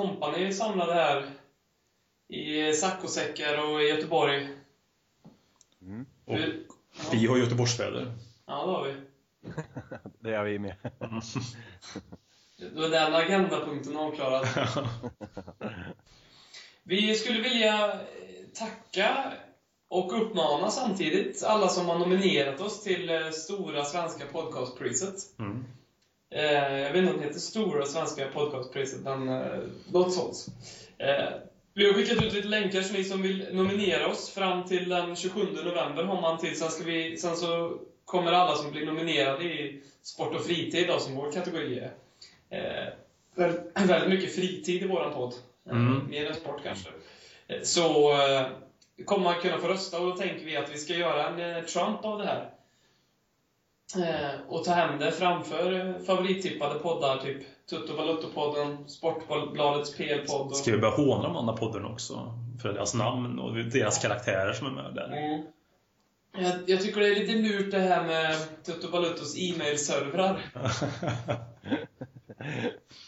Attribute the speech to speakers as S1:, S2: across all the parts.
S1: kompani är samlade här i saccosäckar och i Göteborg.
S2: Och
S1: Du-
S2: vi har Göteborgsväder.
S1: Ja, det har vi.
S3: Det är vi med.
S1: Då är den agendapunkten avklarad. Vi skulle vilja eh, tacka och uppmana samtidigt alla som har nominerat oss till eh, Stora Svenska Podcastpriset.
S2: Mm.
S1: Eh, jag vet inte om det heter Stora Svenska Podcastpriset, men eh, något sånt. Eh, vi har skickat ut lite länkar så ni som vill nominera oss fram till den 27 november har man till. Sen, ska vi, sen så kommer alla som blir nominerade i sport och fritid, då, som vår kategori är. Eh, väldigt, mycket fritid i våran podd. Eh,
S2: Mm.
S1: Mer än sport kanske. Eh, så eh, kommer man kunna få rösta och då tänker vi att vi ska göra en Trump av det här. Eh, och ta hem det framför favorittippade poddar, typ Tutto Balutto-podden, Sportbladets PL-podd.
S2: Ska vi börja håna de andra poddarna också? För deras namn och deras karaktärer som är med där.
S1: Mm. Jag, jag tycker det är lite lurt det här med Tutto Baluttos e-mailservrar.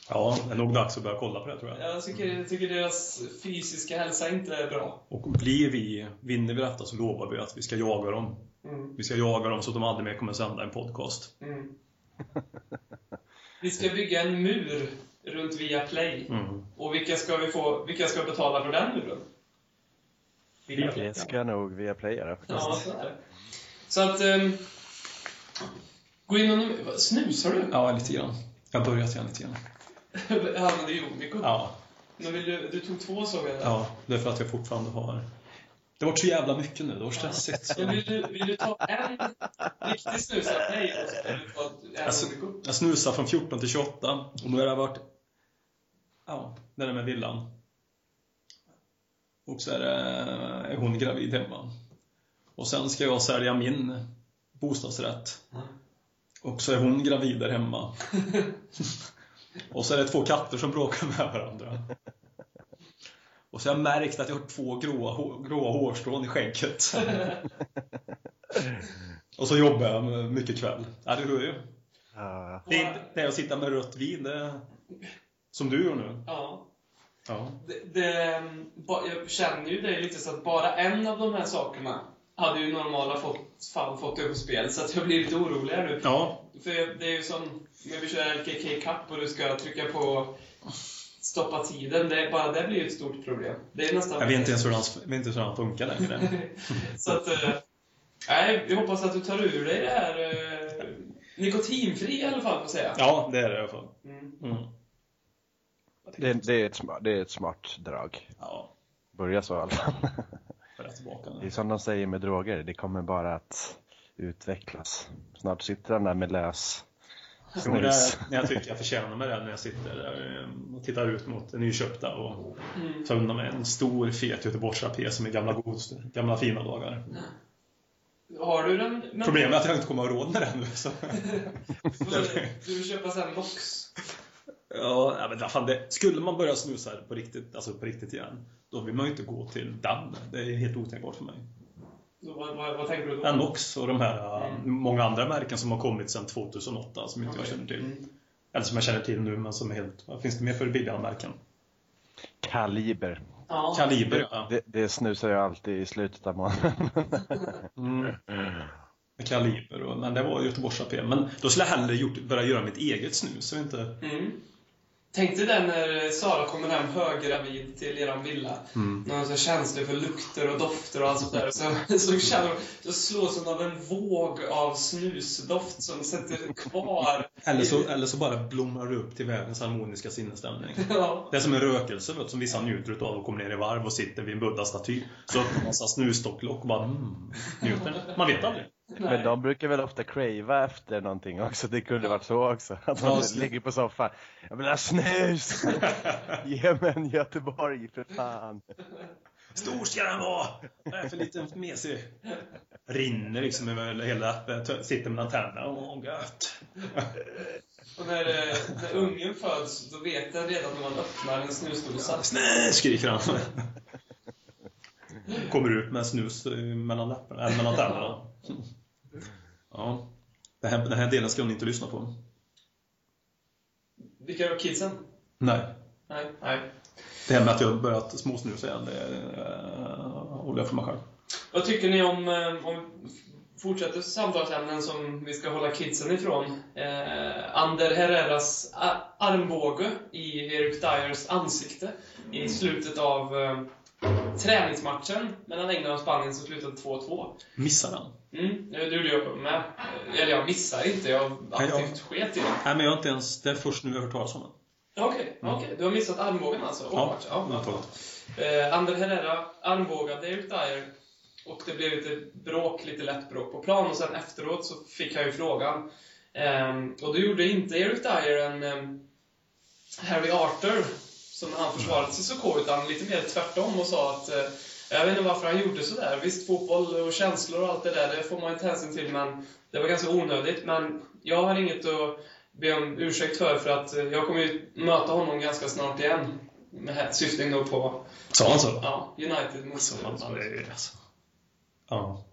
S2: Ja, det är nog dags att börja kolla på det tror jag.
S1: Jag tycker, jag tycker deras fysiska hälsa inte är bra.
S2: Och blir vi, vinner vi detta så lovar vi att vi ska jaga dem.
S1: Mm.
S2: Vi ska jaga dem så att de aldrig mer kommer sända en podcast.
S1: Mm. Vi ska bygga en mur runt Viaplay.
S2: Mm.
S1: Och vilka ska vi få, vilka ska betala för den muren?
S3: Det ska nog via playare
S1: Ja,
S3: faktiskt.
S1: så är det. Så att... Um, gå in och... Snusar du?
S2: Ja, lite grann. Jag har börjat igen lite grann.
S1: Använder Jonico?
S2: Ja,
S1: Men vill du, du tog två såg jag.
S2: ja, det är för att jag fortfarande har... Det varit så jävla mycket nu, det var stressigt.
S1: Men vill du, vill du ta en riktig snus av mig och så ska du ta en
S2: Alltså,
S1: Jonico?
S2: jag snusar från 14 till 28 och nu har det varit... Ja, det där med villan. Och så är, det, är hon gravid hemma. Och sen ska jag sälja min bostadsrätt. Och så är hon gravid där hemma. och så är det två katter som bråkar med varandra. Och så har jag märkt att jag har två gråa, gråa hårstrån i skägget. och så jobbar jag mycket kväll. Ja, det hör ju.
S3: Ja,
S2: Det är inte det att sitta med rött vin, det, som du gör nu.
S1: Ja.
S2: Ja.
S1: Det, det, ba- jag känner ju det lite så att bara en av de här sakerna hade ju normala fått, fall fått överspel, så att jag blir lite orolig här nu.
S2: Ja,
S1: För det är ju som när vi kör LKK Cup och du ska trycka på stoppa tiden, det, bara det blir ju ett stort problem. Det är nästan...
S2: jag vet inte ens hur vet inte hur funkar längre.
S1: Så att... eh, Nej, vi hoppas att du tar ur dig det här eh, nikotinfri i alla fall, får säga.
S2: Ja, det är det i alla fall.
S1: Mm.
S2: Mm.
S3: det, det, är ett, sma- det är ett smart drag.
S2: Ja,
S3: Börja så i alla fall. Det är som de säger med droger, det kommer bara att utvecklas. Snart sitter han där med lös
S2: Det
S3: snus.
S2: är- när jag tycker jag förtjänar mig det när jag sitter där eh, och tittar ut mot det nyköpta och
S1: Mm.
S2: tar undan mig en stor fet Göteborgsrapé som är gamla, god, gamla fina dagar.
S1: Har du den? Men,
S2: Problemet är att jag inte kommer att ha råd med det nu. Så.
S1: Du vill köpa sen box?
S2: Ja, ja, men fan, det, skulle man börja snusa på riktigt, alltså på riktigt igen, då vill man ju inte gå till damm. Det är helt otänkbart för mig.
S1: Så vad, vad, vad tänker du då?
S2: Anox och de här, äh,
S1: Mm.
S2: många andra märken som har kommit sedan 2008 som inte jag
S1: Okej.
S2: känner till.
S1: Mm.
S2: Eller som jag känner till nu, men som är helt... Vad finns det mer för billiga märken?
S3: Kaliber.
S1: Ja.
S2: Kaliber, ja.
S3: Det, det snusar jag alltid i slutet av månaden.
S2: Mm. Med Kaliber, och, men det var Göteborgsrapé. Men då skulle jag hellre gjort, börja göra mitt eget snus. Jag vet inte...
S1: Mm. Tänk dig den när Sara kommer hem höggravid till eran villa.
S2: Mm.
S1: När hon är så känslig för lukter och dofter och allt sånt där. Så, så, känner hon, så slås hon av en våg av snusdoft som sätter kvar.
S2: Eller så, eller så bara blommar du upp till världens harmoniska sinnesstämning.
S1: Ja.
S2: Det är som en rökelse vet, som vissa njuter av och kommer ner i varv och sitter vid en buddha-staty. Så öppnar man massa snusdocklock och bara mm, njuter. Man vet aldrig.
S3: Men de brukar väl ofta crava efter någonting också. Det kunde varit så också. Att man
S2: Ja, så-
S3: ligger på soffan. Jag vill ha snus! Ge mig en Göteborg för fan.
S2: Stor ska den vara! Det för liten mesig? Rinner liksom över hela läppet, sitter mellan tänderna. Åh, gött!
S1: Och när, eh, när ungen föds, då vet den redan när man öppnar en snusdosa.
S2: Snä, skriker han. Kommer ut med snus eh, mellan läpparna, eller mellan tänderna. Ja. Den här, den här delen ska hon inte lyssna på.
S1: Vilka är kidsen?
S2: Nej.
S1: Nej, nej.
S2: Det här med att jag börjat småsnusa igen, det uh, håller jag för mig själv.
S1: Vad tycker ni om, eh, om fortsätter samtalsämnen som vi ska hålla kidsen ifrån? Eh, Ander Herreras armbåge i Erik Dyers ansikte i slutet av eh, träningsmatchen mellan England och Spanien som slutade 2-2.
S2: Missar den?
S1: Mm, det gjorde jag med. Eller jag missar inte, jag aktivt sket i det.
S2: Nej, men jag har inte ens... Det är först nu jag har hört talas om den.
S1: Okej, okej. Du har missat armbågen alltså?
S2: Ja,
S1: Åh, ja,
S2: jag tagit.
S1: Eh, Ander Herrera armbågade Eric Dyer och det blev lite bråk, lite lätt bråk på plan och sen efteråt så fick han ju frågan. Ehm, och då gjorde inte Eric Dyer en ehm, Harry Arthur som när han försvarade sig så K, utan lite mer tvärtom och sa att eh, jag vet inte varför han gjorde sådär. Visst, fotboll och känslor och allt det där, det får man inte hänsyn till, men det var ganska onödigt. Men jag har inget att be om ursäkt för, för att eh, jag kommer ju möta honom ganska snart igen. Med syftning då på
S2: Sa han så?
S1: Ja, United mot
S2: Alltså, alltså. Ja.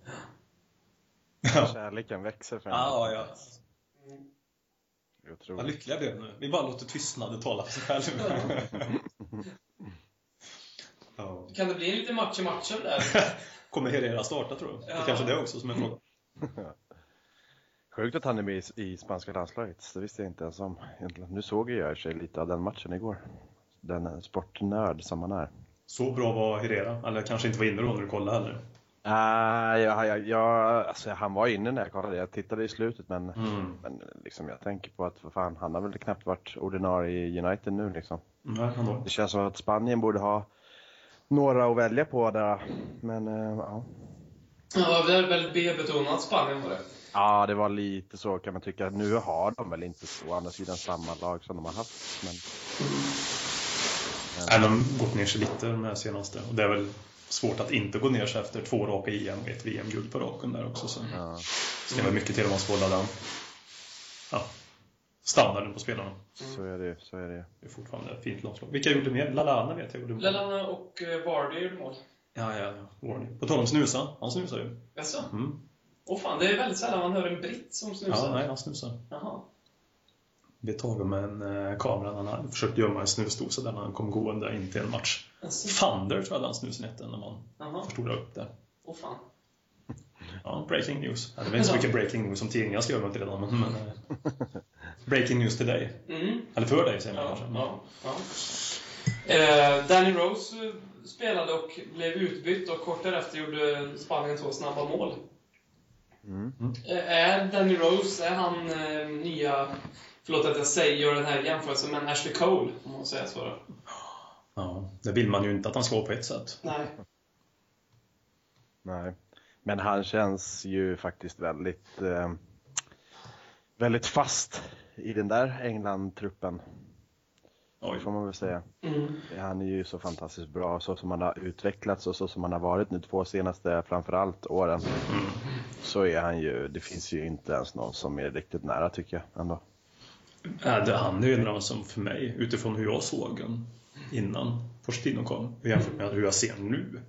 S3: Kärleken växer för
S2: Ja, ja.
S3: Det är
S2: Vad lyckliga jag blev nu. Vi bara låter tystnaden tala för sig själv. ja.
S1: Kan det bli en liten match i matchen där?
S2: Kommer Herrera starta tror du? Det
S1: Ja.
S2: kanske det också som är frågan.
S3: Sjukt att han är med i, i spanska landslaget. Det visste jag inte ens om. egentligen. Nu såg jag i sig lite av den matchen igår. Den sportnörd som han är.
S2: Så bra var Herrera. Eller kanske inte var inne då när du kollade heller.
S3: Nej, jag, jag, jag, alltså, han var inne när jag kollade. Jag tittade i slutet men,
S2: Mm.
S3: men liksom, jag tänker på att för fan, han har väl knappt varit ordinarie i United nu liksom.
S2: Då.
S3: Det känns som att Spanien borde ha några att välja på där. Men eh, ja.
S1: Ja, det är väldigt B-betonat Spanien var det.
S3: Ja, det var lite så kan man tycka. Nu har de väl inte så, å andra sidan samma lag som de har haft. Men,
S2: Nej, de har gått ner sig lite de här senaste. Och det är väl svårt att inte gå ner sig efter två raka EM och ett VM-guld på raken där också. Så
S3: ja.
S2: det ska väl mycket till om man ska hålla den ja, standarden på spelarna.
S3: Så är det så är det.
S2: Det är fortfarande ett fint landslag. Vilka gjorde mer? Lalana vet jag gjorde mål.
S1: Lallana och eh, Vardy gjorde mål.
S2: Ja, ja, ja. Warning. På tal om snusa. Han snusar ju.
S1: Jaså?
S2: Mm.
S1: Åh fan, det är väldigt sällan man hör en britt som snusar.
S2: Ja, nej, han snusar.
S1: Jaha.
S2: Vi tog med en eh, kamera. Han hade försökt gömma en snusdosa där när han kom gående in till en match.
S1: Jaså?
S2: Thunder tror jag den snusen hette när man
S1: Jaha.
S2: förstorar upp det.
S1: Åh fan.
S2: Ja, breaking news. Ja, det var inte så mycket breaking news som tidningar skrev om redan, men... men eh, breaking news till dig.
S1: Mm.
S2: Eller för dig, säger man
S1: Ja,
S2: kanske.
S1: ja, ja. Eh, Danny Rose eh, spelade och blev utbytt och kort därefter gjorde Spanien två snabba mål.
S3: Mm.
S1: Eh, är Danny Rose, är han eh, nya, förlåt att jag säger, gör den här jämförelsen, men Ashley Cole, om man säger så. då.
S2: Ja, det vill man ju inte att han ska vara på ett sätt.
S1: Nej.
S3: Nej. Men han känns ju faktiskt väldigt, eh, väldigt fast i den där England-truppen. Det får man väl säga.
S1: Mm.
S3: Han är ju så fantastiskt bra, så som han har utvecklats och så som han har varit nu två senaste, framförallt åren. Så är han ju, det finns ju inte ens någon som är riktigt nära tycker jag ändå.
S2: Han är ju en som för mig, utifrån hur jag såg honom innan Pochettino kom, och jämfört med hur jag ser nu,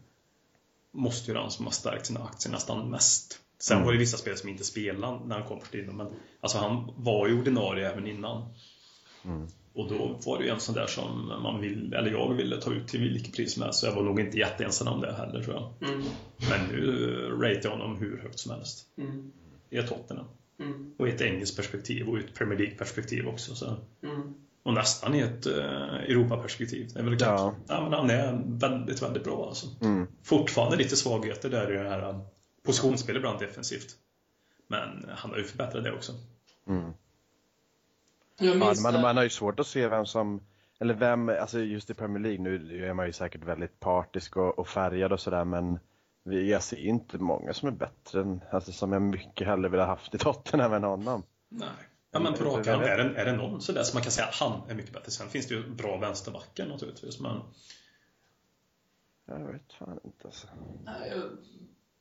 S2: måste ju den som har stärkt sina aktier nästan mest. Sen
S3: Mm.
S2: var det vissa spelare som inte spelade när han kom Pochettino, men alltså han var ju ordinarie även innan.
S3: Mm.
S2: Och då var det ju en sån där som man vill, eller jag ville ta ut till vilket pris som helst, så jag var nog inte jätteensam om det heller tror jag.
S1: Mm.
S2: Men nu ratear jag honom hur högt som helst.
S1: Mm.
S2: I Tottenham.
S1: Mm.
S2: Och i ett engelskt perspektiv och i ett Premier League-perspektiv också. Så.
S1: Mm.
S2: Och nästan i ett uh, Europaperspektiv. Det är väl klart.
S3: Ja.
S2: Ja. men han är väldigt, väldigt bra alltså.
S3: Mm.
S2: Fortfarande lite svagheter där i det här uh, positionsspel ibland defensivt. Men han har ju förbättrat det också.
S3: Mm.
S1: Jag
S3: Ja, man, man har ju svårt att se vem som, eller vem, alltså just i Premier League, nu är man ju säkert väldigt partisk och, och färgad och sådär men vi, jag ser inte många som är bättre än, alltså som jag mycket hellre vill ha haft i Tottenham än honom.
S2: Nej. Ja, men på rak arm, är det, är det någon sådär som man kan säga att han är mycket bättre? Sen finns det ju bra vänsterbackar naturligtvis, men
S3: Jag vet fan inte alltså.
S1: Nej, jag,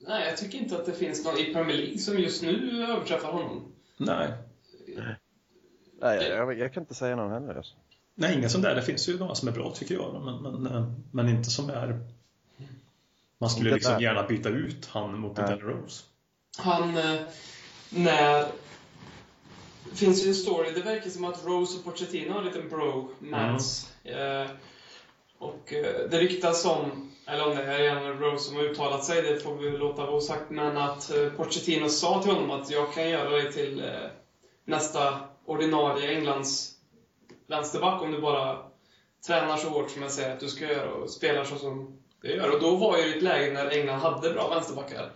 S1: nej, jag tycker inte att det finns någon i Premier League som just nu överträffar honom.
S2: nej.
S3: Nej, jag, jag, jag kan inte säga någon heller alltså.
S2: Nej, ingen sån där. Det finns ju några som är bra tycker jag, men, men, eh, men inte som är Man skulle liksom
S3: där.
S2: gärna byta ut han mot
S3: Ja.
S2: Danny Rose.
S1: Han, eh, när... Det finns ju en story, det verkar som att Rose och Pochettino har en liten bro-mans. Eh, och eh, det ryktas om, eller om det är en Rose som har uttalat sig, det får vi låta vara osagt, men att eh, Pochettino sa till honom att jag kan göra dig till eh, nästa ordinarie Englands vänsterback om du bara tränar så hårt som jag säger att du ska göra och spelar så som du gör. Och då var ju ett läge när England hade bra vänsterbackar.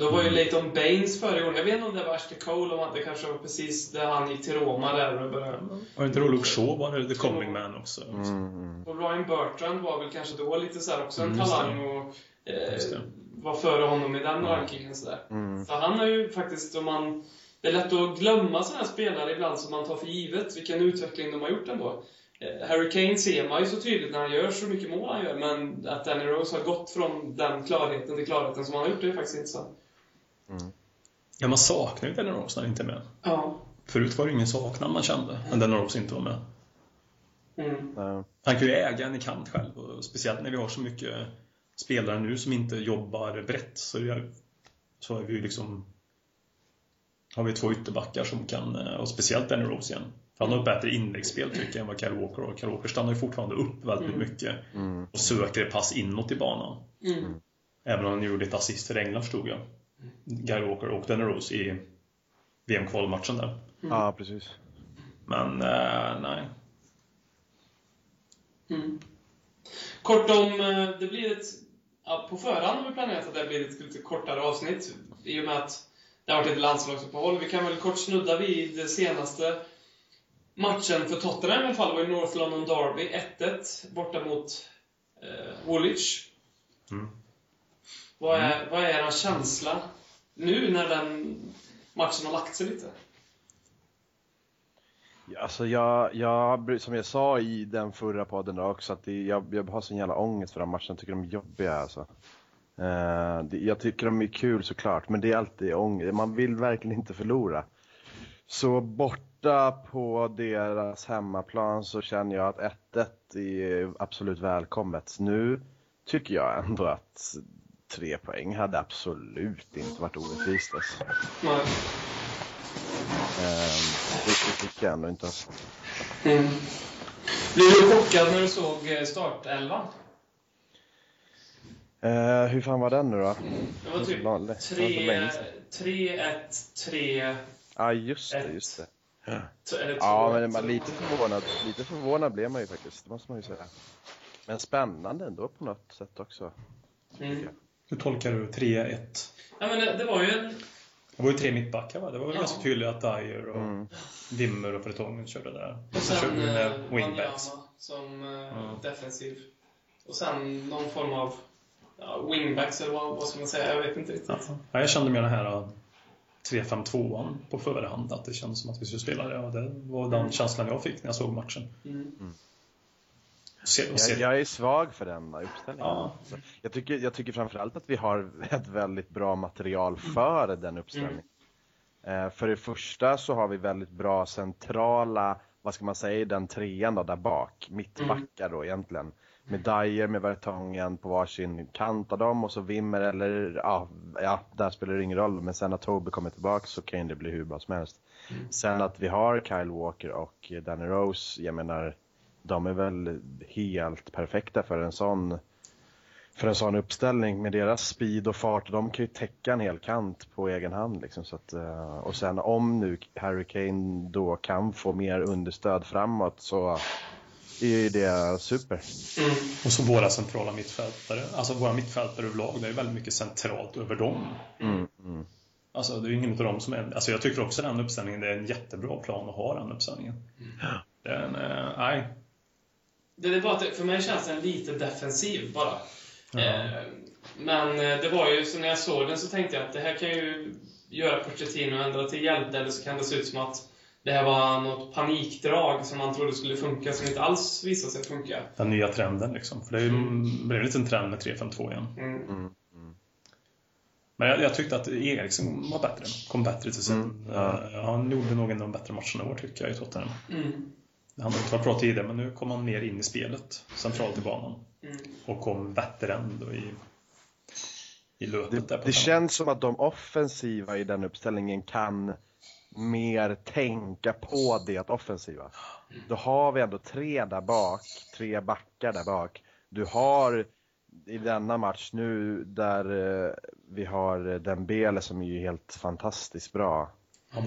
S1: Då var ju Leighton Baines föregångare. Jag vet inte om det var Ashley Cole, om det kanske var precis där han gick till Roma där och började.
S2: Var inte Luke Shaw var det The Coming Man också?
S3: Mm, mm.
S1: Och Ryan Bertrand var väl kanske då lite så här också en
S2: Mm, det.
S1: talang och eh,
S2: det.
S1: var före honom i den rankingen. Så, där.
S3: Mm.
S1: så han har ju faktiskt, om man... Det är lätt att glömma sådana här spelare ibland som man tar för givet, vilken utveckling de har gjort ändå. Eh, Harry Kane ser man ju så tydligt när han gör så mycket mål han gör, men att Danny Rose har gått från den klarheten till klarheten som han har gjort, det är faktiskt intressant.
S2: Ja, man saknar ju Danny Rose när han inte är med.
S1: Ja.
S2: Förut var det ingen saknad man kände, när Danny Rose inte var med.
S1: Mm.
S2: Han kan ju äga en i kant själv, och speciellt när vi har så mycket spelare nu som inte jobbar brett. Så, det, så har vi ju liksom har vi två ytterbackar som kan, och speciellt Danny Rose igen. För han har ett bättre inläggsspel tycker jag än vad Kyle Walker har. Kyle Walker stannar ju fortfarande upp väldigt
S1: Mm.
S2: mycket
S3: Mm.
S2: och söker pass inåt i banan.
S1: Mm.
S2: Även om han gjorde ett assist för England förstod jag. Kyle Walker och Danny Rose i VM-kvalmatchen där.
S3: ja, precis.
S2: Men eh, nej.
S1: Mm. Kort om, eh, det blir ett... Ja, på förhand har vi planerat att det blir ett lite kortare avsnitt i och med att det har varit ett landslagsuppehåll. Vi kan väl kort snudda vid det senaste matchen för Tottenham i alla fall. var ju North London Derby 1-1 borta mot eh, Woolwich.
S2: Mm.
S1: Vad är, vad är er känsla nu när den matchen har lagt sig lite?
S3: Alltså jag, jag, som jag sa i den förra podden också, att det, jag, jag har sån jävla ångest för de matcherna. Jag tycker de är jobbiga alltså. Eh, det, jag tycker de är kul såklart, men det är alltid ångest. Man vill verkligen inte förlora. Så borta på deras hemmaplan så känner jag att 1-1 är absolut välkommet. Nu tycker jag ändå att tre poäng hade absolut inte varit orättvist. Alltså.
S1: Nej.
S3: Eh, det tycker jag ändå inte. Alltså.
S1: Mm. Blir du chockad när du såg eh, startelvan?
S3: Eh, hur fan var den nu då?
S1: Det var typ
S3: Det var länge- det var så länge sedan.
S1: 3-1, 3...
S3: Ja, just det, just det. Ja,
S1: 2-1.
S3: men man, lite förvånad, lite förvånad blev man ju faktiskt, det måste man ju säga. Men spännande ändå på något sätt också.
S1: Mm.
S2: Hur tolkar du 3-1?
S1: Ja, men det, det var ju en...
S2: Det var ju tre mittbackar va? Det var väl
S1: Ja.
S2: ganska tydligt att Dyer och
S3: Mm.
S2: Dimmer och Vertongen körde där.
S1: Och
S2: Så körde
S1: sen
S2: vi med
S1: eh,
S2: wingbacks.
S1: Som eh,
S2: Ja.
S1: defensiv. Och sen någon form av ja, wingbacks, eller vad, vad ska man säga? Jag vet inte riktigt.
S2: Ja. Ja, jag kände med den här äh, 3-5-2an på förhand att det kändes som att vi skulle spela det. Och det var den känslan jag fick när jag såg matchen.
S1: Mm.
S2: Se, och
S3: Jag, jag är svag för den uppställningen.
S2: Ja.
S3: Jag, tycker, jag tycker framförallt att vi har ett väldigt bra material för den uppställningen. Eh, för det första så har vi väldigt bra centrala, vad ska man säga, i den trean då, där bak. Mittbackar då egentligen. Med Dyer med Vertongen på varsin kant av dem och så Wimmer eller ja, ja, där spelar det ingen roll. Men sen när Toby kommer tillbaka så kan det bli hur bra som helst. Sen att vi har Kyle Walker och Danny Rose, jag menar, de är väl helt perfekta för en sån för en sån uppställning med deras speed och fart. De kan ju täcka en hel kant på egen hand. Liksom, så att, eh, och sen om nu Harry Kane då kan få mer understöd framåt så är ju det super.
S1: Mm.
S2: Och så våra centrala mittfältare. Alltså våra mittfältare överlag. Det är väldigt mycket centralt över dem.
S3: Mm, mm.
S2: Alltså det är ju ingen av dem som är... Alltså jag tycker också den uppställningen, det är en jättebra plan att ha den uppställningen. Den, eh, nej.
S1: Det är bara att för mig känns den lite defensiv bara.
S2: Ja.
S1: Eh, men eh, det var ju, så när jag såg den så tänkte jag att det här kan ju göra Pochettino ändra till hjälte, eller så kan det se ut som att det här var något panikdrag som man trodde skulle funka, som inte alls visade sig funka.
S2: Den nya trenden liksom. För det ju,
S1: Mm.
S2: blev en liten trend med 3-5-2 igen.
S1: Mm.
S3: Mm.
S2: Men jag, jag tyckte att Eriksson var bättre. Kom bättre till sin...
S3: Mm, ja.
S2: han gjorde nog en av de bättre matcherna i år tycker jag i Tottenham.
S1: Mm.
S2: Han har inte varit bra tidigare men nu kom han mer in i spelet. Centralt i banan.
S1: Mm.
S2: Och kom bättre ändå i i löpet
S3: Det,
S2: där på
S3: det känns som att de offensiva i den uppställningen kan mer tänka på det offensiva. Då har vi ändå tre där bak, tre backar där bak. Du har i denna match nu där eh, vi har Dembele som är ju helt fantastiskt bra.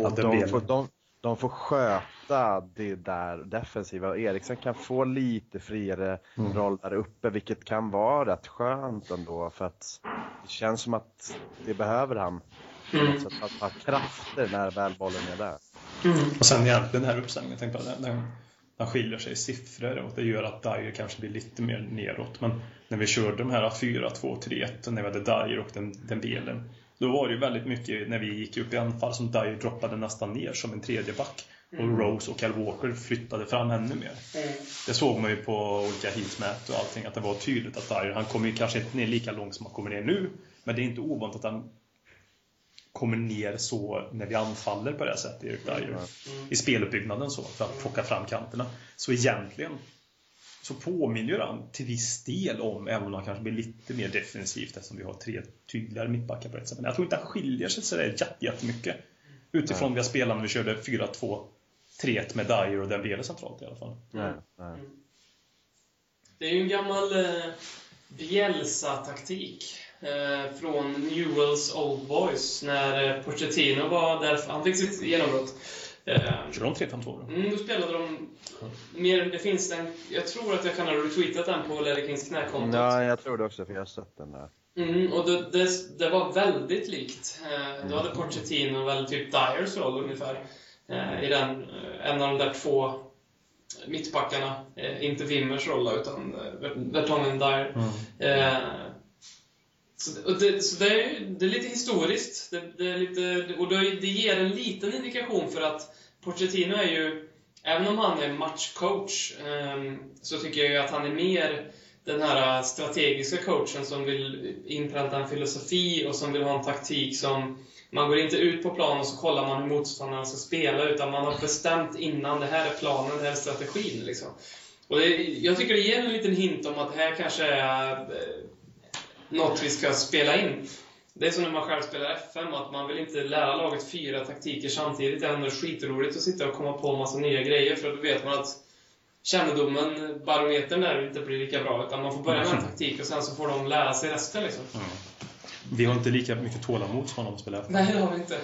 S3: Att de, får, de, de får sköta det där defensiva. Eriksen kan få lite friare
S2: Mm.
S3: roll där uppe, vilket kan vara rätt skönt ändå för att det känns som att det behöver han.
S1: Mm.
S3: Så att han har krafter när väl bollen är där.
S2: Och sen egentligen den här uppställningen, jag tänkte på, den, den, den skiljer sig i siffror och det gör att Dyer kanske blir lite mer neråt. Men när vi körde de här 4, 2, 3, 1 och när vi hade Dyer och den, den belen. Då var det ju väldigt mycket när vi gick upp i anfall som Dyer droppade nästan ner som en tredje back. Och Rose och Kyle Walker flyttade fram ännu mer.
S1: Mm.
S2: Det såg man ju på olika heatmap och allting att det var tydligt att Dyer, han kommer ju kanske inte ner lika långt som han kommer ner nu. Men det är inte ovanligt att han kommer ner så när vi anfaller på det sättet, Erik Dyer. I speluppbyggnaden så, för att plocka fram kanterna. Så egentligen så påminner han till viss del om, även om han kanske blir lite mer defensivt eftersom vi har tre tydligare mittbackar på ett sätt. Men jag tror inte han skiljer sig sådär jätte- jättemycket. Utifrån vi har spelat när vi körde 4-2 3-1 med Dyer och Dembele centralt i alla fall.
S3: Nej, nej.
S1: Det är ju en gammal eh, Bielsa-taktik från Newells Old Boys när eh, Pochettino var där. Han fick sitt genombrott. Eh,
S2: Kör de 3-5-2 då?
S1: Mm, då spelade de mer, det finns en, jag tror att jag kan ha retweetat den på Ledder Kings knäkontot.
S3: Ja, jag tror det också för jag har sett den där.
S1: Mm, och det, det, det var väldigt likt. Eh, då hade Pochettino väl typ Dyers roll ungefär. Eh, I den, eh, en av de där två mittbackarna. Eh, inte Wimmers roll utan eh, Vertongen Dyer. Eh, så, det, så det, är, det är lite historiskt. Det, det är lite, och det, det ger en liten indikation för att Pochettino är ju, även om han är matchcoach, ehm, så tycker jag ju att han är mer den här strategiska coachen som vill inpränta en filosofi och som vill ha en taktik som man går inte ut på plan och så kollar man hur motståndaren ska spela, utan man har bestämt innan det här är planen, det här är strategin. Liksom. Och det, jag tycker det ger en liten hint om att det här kanske är eh, något vi ska spela in. Det är som när man själv spelar FM, att man vill inte lära laget fyra taktiker samtidigt. Det är ändå skitroligt att sitta och komma på en massa nya grejer, för då vet man att kännedomen, barometern där inte blir lika bra, utan man får börja med en taktik och sen så får de lära sig resten. Liksom.
S2: Vi har inte lika mycket tålamod som honom att spela
S1: Nej, det har vi inte.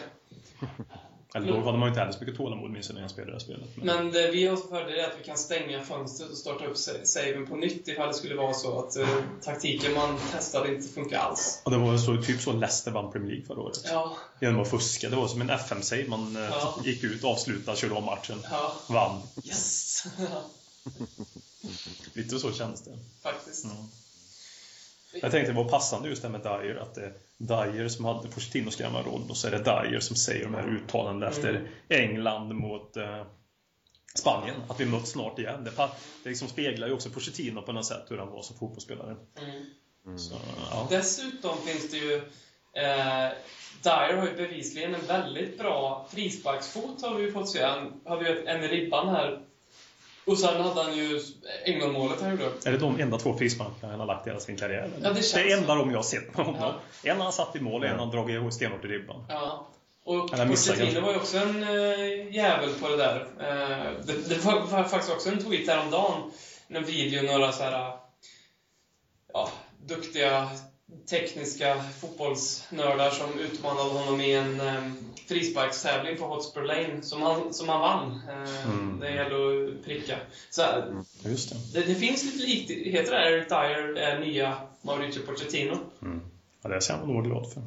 S2: Eller då hade man ju inte heller så mycket tålamod jag när jag spelade det här spelet. Men,
S1: Men det vi har för det är att vi kan stänga fönstret och starta upp sa- saven på nytt ifall det skulle vara så att eh, taktiken man testade inte funkar alls.
S2: och det var så, typ så Leicester vann Premier League förra året.
S1: Ja,
S2: Genom att fuska. Det var som en FM-save. Man eh,
S1: Ja.
S2: gick ut, avslutade, körde om matchen.
S1: ja,
S2: Vann.
S1: yes!
S2: Lite så kändes det.
S1: Faktiskt.
S2: Mm. Jag tänkte det var passande just det med Dyer, att det är Dyer som hade Pochettinos gamla roll och så är det Dyer som säger de här uttalandena efter England mot eh, Spanien, att vi möts snart igen. Det, det liksom speglar ju också Pochettino på något sätt, hur han var som fotbollsspelare.
S1: Mm.
S2: Så, ja.
S1: Dessutom finns det ju... Eh, Dyer har ju bevisligen en väldigt bra frisparksfot, har vi ju fått se. Han hade ju en ribban här. Och sen hade han ju England-målet han gjorde.
S2: Är det de enda två frisparkar han har lagt i hela sin karriär?
S1: Ja, det känns
S2: det enda de jag har sett med honom. En har han satt i mål och en har han dragit stenhårt i ribban.
S1: Ja. Och Pochettino var ju också en äh, jävel på det där. Eh, det, det var, var faktiskt också en tweet häromdagen. En video, några så här... Ja, duktiga tekniska fotbollsnördar som utmanade honom i en um, frisparkstävling på Hotspur Lane som han, som han vann. Eh,
S2: Mm.
S1: Det gäller att pricka. Så, eh,
S2: Just det.
S1: det, det finns lite likheter där. Eric Dyer är nya Mauricio Pochettino.
S2: Ja, det ska han nog glad för.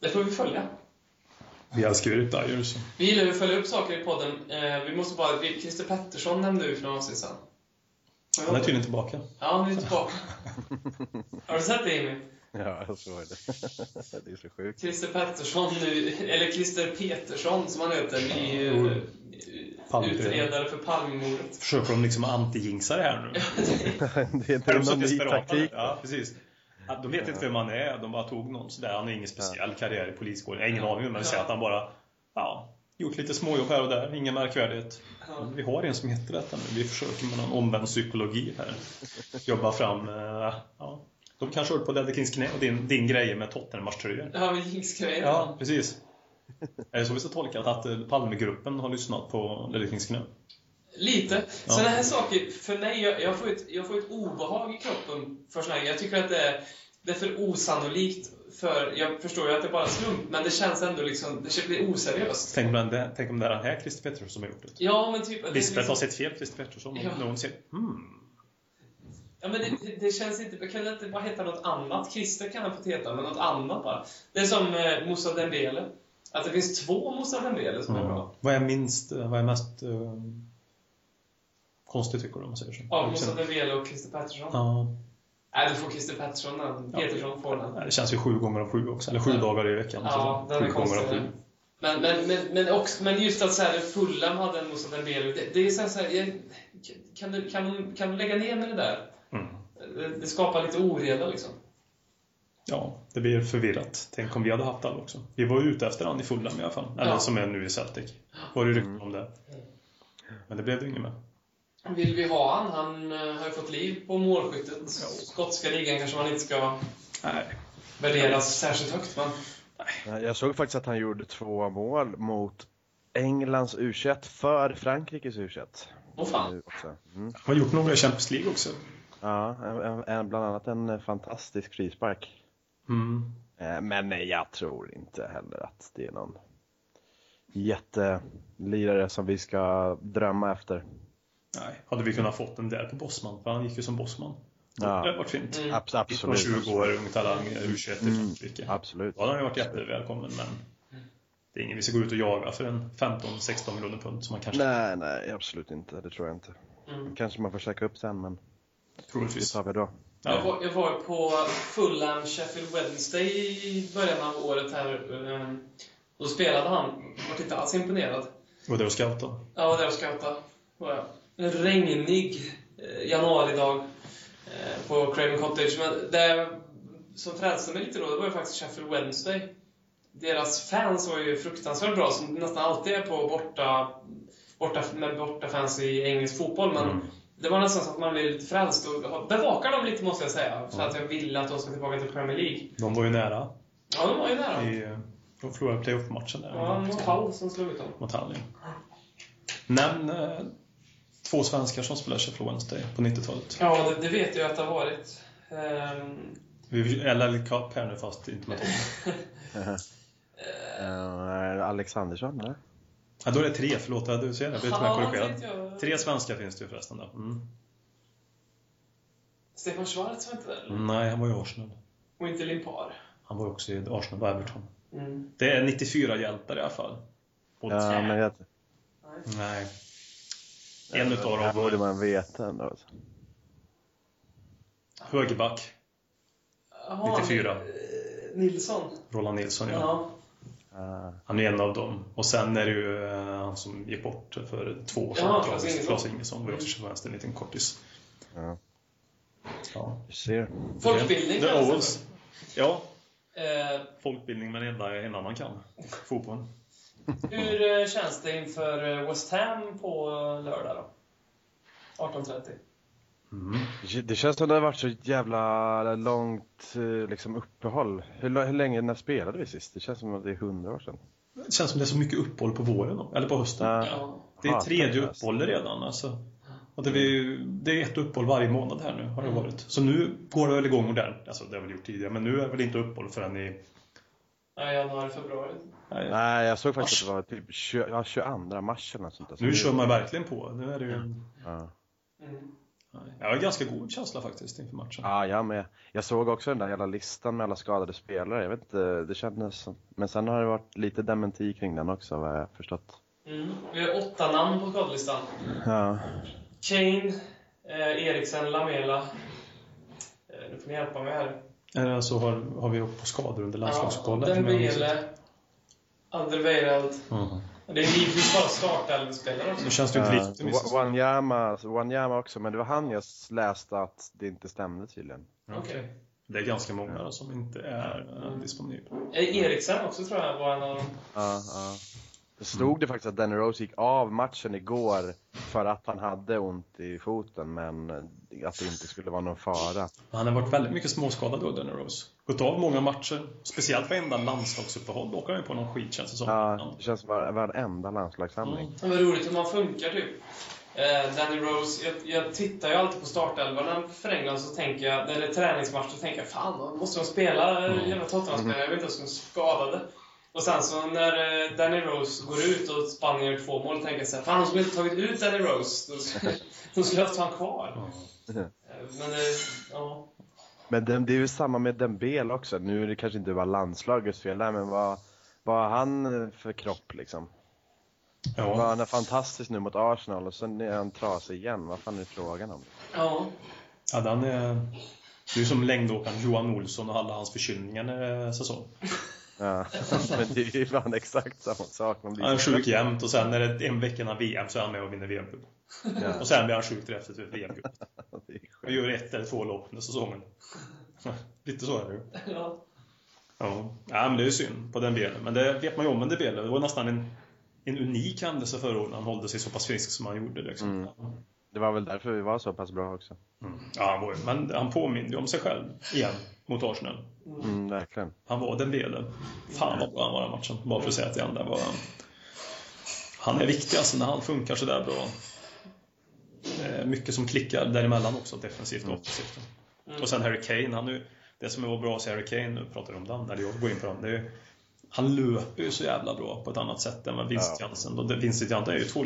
S1: Det får vi följa.
S2: Vi älskar ju Erik Dyer. Så.
S1: Vi gillar ju att följa upp saker i podden. Eh, vi måste bara... vi- Christer Pettersson nämnde vi för några avsnitt sedan.
S2: Han är tydligen tillbaka.
S1: Ja, han är tillbaka. Har du sett det, Jimmy?
S3: Ja, jag såg det. det är så sjukt.
S1: Christer Pettersson nu, eller Christer Petersson som han heter, uh,
S2: Palmutredare.
S1: utredare för Palmemordet.
S2: Försöker de liksom anti-jinxa det här nu?
S3: det är inte
S2: Är
S3: någon ny taktik.
S2: Ja, precis. De vet inte vem han är, de bara tog någon sådär. Han har ingen speciell karriär i poliskåren. Jag har ingen aning men säger att han bara ja, gjort lite småjobb här och där, ingen märkvärdighet. Men Vi har en som heter detta nu. Vi försöker med någon omvänd psykologi här. Jobba fram, eh, ja. De kanske hört på Ledder Kings knä och din, din grej med Tottenham-matchtröjor.
S1: Ja, men Jinx-grejen.
S2: Ja, precis. Är det så vi ska tolka? Att eh, Palmegruppen har lyssnat på Ledder Kings knä?
S1: Lite.
S2: Ja.
S1: Sådana här saker, för mig, jag, jag, får ett, jag får ett obehag i kroppen för såna här Jag tycker att det är, det är för osannolikt. För, jag förstår ju att det är bara slump, men det känns ändå liksom, det blir oseriöst.
S2: Tänk om, det, tänk om det är den här Christer Pettersson som har gjort det.
S1: Ja, men typ...
S2: Lisbeth har
S1: liksom,
S2: sett fel Christer Pettersson
S1: Ja.
S2: någon säger hmm.
S1: Ja, men det, det, känns inte... Kan det inte bara heta något annat? Christer kan han få heta, men något annat bara. Det är som eh, Moussa Dembele. Att det finns två Moussa Dembele som är bra.
S2: Vad är minst, vad är mest uh, konstigt tycker du om man säger så?
S1: Ja, Moussa Dembele och Christer Pettersson.
S2: Ja.
S1: Nej, du får Christer Pettersson den. Petersson får den.
S2: Det känns ju sju gånger av sju också, eller sju
S1: Ja.
S2: dagar i veckan.
S1: Ja,
S2: så
S1: den är
S2: sju gånger av
S1: konstig.
S2: sju.
S1: Men, men, men, men, också, men just att så här, Fulham hade en Moussa Dembele. Det, det är så här, så här, kan, du, kan, du, kan du lägga ner med det där?
S2: Mm.
S1: Det, det skapar lite oreda liksom.
S2: Ja, det blir förvirrat. Tänk om vi hade haft alla också. Vi var ju ute efter han i Fulham i alla fall. Eller
S1: Ja.
S2: som är nu i Celtic. Var det rykten om det. Men det blev det inget med.
S1: Vill vi ha han? Han eh, har ju fått liv på målskyttet. Skotska ligan kanske man inte ska
S2: Nej.
S1: värderas särskilt högt, men...
S3: Jag såg faktiskt att han gjorde två mål mot Englands U21 för Frankrikes U21.
S1: Åh fan.
S3: Nu också. Mm.
S2: Han har gjort några i Champions League också.
S3: Ja, en, en, bland annat en eh, fantastisk frispark.
S2: Mm.
S3: Eh, Men eh, jag tror inte heller att det är någon jättelirare som vi ska drömma efter.
S2: Nej, hade vi kunnat fått den där på Bosman? För han gick ju som Bosman.
S3: Ja.
S2: Det hade varit fint.
S1: Mm.
S3: Abs absolut.
S2: 20 år, ung talang, U21 i
S3: Mm.
S2: Frankrike.
S3: Absolut.
S2: Då hade han ju varit jättevälkommen, men det är ingen vi ska gå ut och jaga för en 15-16 miljoner pund som man kanske
S3: Nej, nej, absolut inte. Det tror jag inte.
S1: Mm.
S3: Kanske man får käka upp sen, men det
S2: troligtvis.
S3: tar vi då.
S1: Jag,
S2: Ja.
S1: var, jag var på Fulham Sheffield Wednesday i början av året här. eh, Då spelade han. Jag var inte alls imponerad.
S2: Och det var scouta.
S1: Jag var där och scoutade. En regnig eh, januaridag eh, på Craven Cottage. Men det som frälste mig lite då, det var ju faktiskt Sheffield Wednesday. Deras fans var ju fruktansvärt bra, som nästan alltid är på borta, borta med borta fans i engelsk fotboll. Men
S2: Mm.
S1: det var nästan så att man blev lite frälst och bevakar dem lite måste jag säga. För att jag ville att de ska tillbaka till Premier League.
S2: De var ju nära
S1: Ja, de var ju nära.
S2: i eh, de förlorade playoff-matchen där.
S1: Ja, mot Hull som slog ut dem.
S2: mot Hallin. Nämn eh, två svenskar som spelade Sheffield Wednesday på 90-talet.
S1: Ja, det, det vet jag att det har varit. Ehm,
S2: Vi- LL Cup här nu fast inte med Tottenham.
S3: Uh, Alexandersson, eller?
S2: Ja, då är det tre, förlåt. Du ser jag blev
S1: ja,
S2: korrigerad.
S1: jag.
S2: Tre svenskar finns det ju förresten då. Mm.
S1: Stefan Schwarz var inte där?
S2: Nej, han var i Arsenal.
S1: Och inte Limpar?
S2: Han var också i Arsenal och Everton.
S1: Mm.
S2: Det är 94 hjältar i alla fall. Och
S3: Ja, men jag,
S2: Nej. En utav
S3: det
S2: dem
S3: borde
S2: var
S3: man veta ändå. Alltså.
S2: högerback,
S1: Jaha,
S2: 94.
S1: eh, Nilsson?
S2: Roland Nilsson. Ja.
S1: Ja.
S3: Uh,
S2: Han är en av dem. Och sen är det ju eh, han som gick bort för två år sedan.
S1: Ja,
S2: Claes-
S1: Ingesson.
S2: Var ju också Sheffield en liten kortis.
S3: ja,
S2: Ja.
S3: du ser.
S1: Folkbildning
S2: The
S1: kallas det
S2: Owls. Ja.
S1: Eh,
S2: folkbildning men enda en annan kan. Fotboll.
S1: Hur eh, känns det inför eh, West Ham på lördag då? 18.30.
S2: Mm.
S3: Det- känns som det har varit så jävla långt eh, liksom, uppehåll. Hur, hur länge, när spelade vi sist? Det känns som att det är hundra år sedan.
S2: Det känns som det är så mycket uppehåll på våren då, eller på hösten.
S3: Ja.
S1: Ja.
S2: Det är tredje
S3: fantastiskt.
S2: uppehåll redan alltså. Och det, är, det är ett uppehåll varje månad här nu har det
S1: Mm.
S2: varit. Så nu går det väl igång ordentligt. Alltså det har väl gjort tidigare, men nu är det väl inte uppehåll förrän i...
S1: Ja, januari, februari.
S2: Nej,
S3: Nej, jag såg faktiskt
S2: Mars.
S3: att det var typ 20, ja, 22 mars eller något sånt där.
S2: Nu kör man verkligen på. Nu är det ju...
S3: Ja.
S1: Mm.
S2: Jag har ganska god känsla faktiskt inför matchen.
S3: Ja, jag med. Jag såg också den där jävla listan med alla skadade spelare. Jag vet inte, det kändes som... Men sen har det varit lite dementi kring den också, vad jag har förstått.
S1: Mm. Vi har åtta namn på skadelistan.
S3: Ja.
S1: Kane, eh, Eriksen, Lamela. Eh, nu får ni hjälpa mig här.
S2: Är det så har, har vi upp på skador under
S1: Ja,
S2: landslagsuppehållet?
S1: Dembele, Alderweireld.
S2: Mhm.
S1: Det är givetvis bara startelvespelare också.
S2: Då känns det ju inte
S3: Uh,
S2: optimistiskt.
S3: Wanyama, Wanyama också, men det var han jag läste att det inte stämde tydligen.
S1: Okej.
S2: Det är ganska många som inte är eh, disponibla.
S1: Eh, Eriksen också tror jag var en av dem.
S3: Ja, ja. Stod det faktiskt att Danny Rose gick av matchen igår för att han hade ont i foten men att det inte skulle vara någon fara.
S2: Han har varit väldigt mycket småskadad då, Danny Rose. Gått av många matcher. Speciellt varenda landslagsuppehåll åker han ju på någon skit känns det som.
S3: Ja, det känns som var- varenda landslagssamling.
S1: Det var roligt hur man funkar typ. Eh, Danny Rose, jag, jag tittar ju alltid på startelvan för England så tänker jag, när det är träningsmatch, så tänker jag fan, måste de spela mm. jävla Tottenham-spelare? Jag vet inte ens om de är skadade. Och sen så när eh, Danny Rose går ut och Spanien gör två mål, tänker jag såhär, fan de skulle inte tagit ut Danny Rose. De skulle, haft honom kvar. Eh, Men det, ja.
S3: Men det, det är ju samma med Dembele också. Nu är det kanske inte bara landslagets fel där, men vad, vad har han för kropp liksom?
S2: Ja.
S3: Var han är fantastisk nu mot Arsenal och sen är han trasig igen. Vad fan är frågan om?
S1: ja.
S2: Ja, den är... Det är som längdåkaren Johan Olsson och alla hans förkylningar när det är säsong.
S3: Ja, men det är ju fan exakt samma sak. Man blir
S2: Han är sjuk jämt och sen när det är en vecka innan VM så är han med och vinner VM-guld.
S3: Ja,
S2: Och sen blir han sjuk efter ett VM-guld.
S3: det är
S2: Och gör ett eller två lopp under säsongen. Lite så är det ju.
S1: ja.
S2: Ja. ja, men det är ju synd på den delen. Men det vet man ju om en Dembele. Det var nästan en, en unik händelse förra året när han hållde sig så pass frisk som han gjorde. Liksom.
S3: Mm. Det var väl därför vi var så pass bra också.
S2: Mm. Ja, han var, men han påminner ju om sig själv igen mot Arsenal.
S3: Mm, verkligen.
S2: Han var Dembele. Fan vad bra han var den matchen. Bara för att säga att det andra var... Han är viktig alltså när han funkar sådär bra. Det är mycket som klickar däremellan också, defensivt och offensivt. Och sen Harry Kane, han är det som var bra hos Harry Kane, nu pratar vi om den, eller jag går in på den, det är ju, han löper ju så jävla bra på ett annat sätt än vad Vincent
S3: Ja.
S2: Jansen. Vincent Jansen är ju två,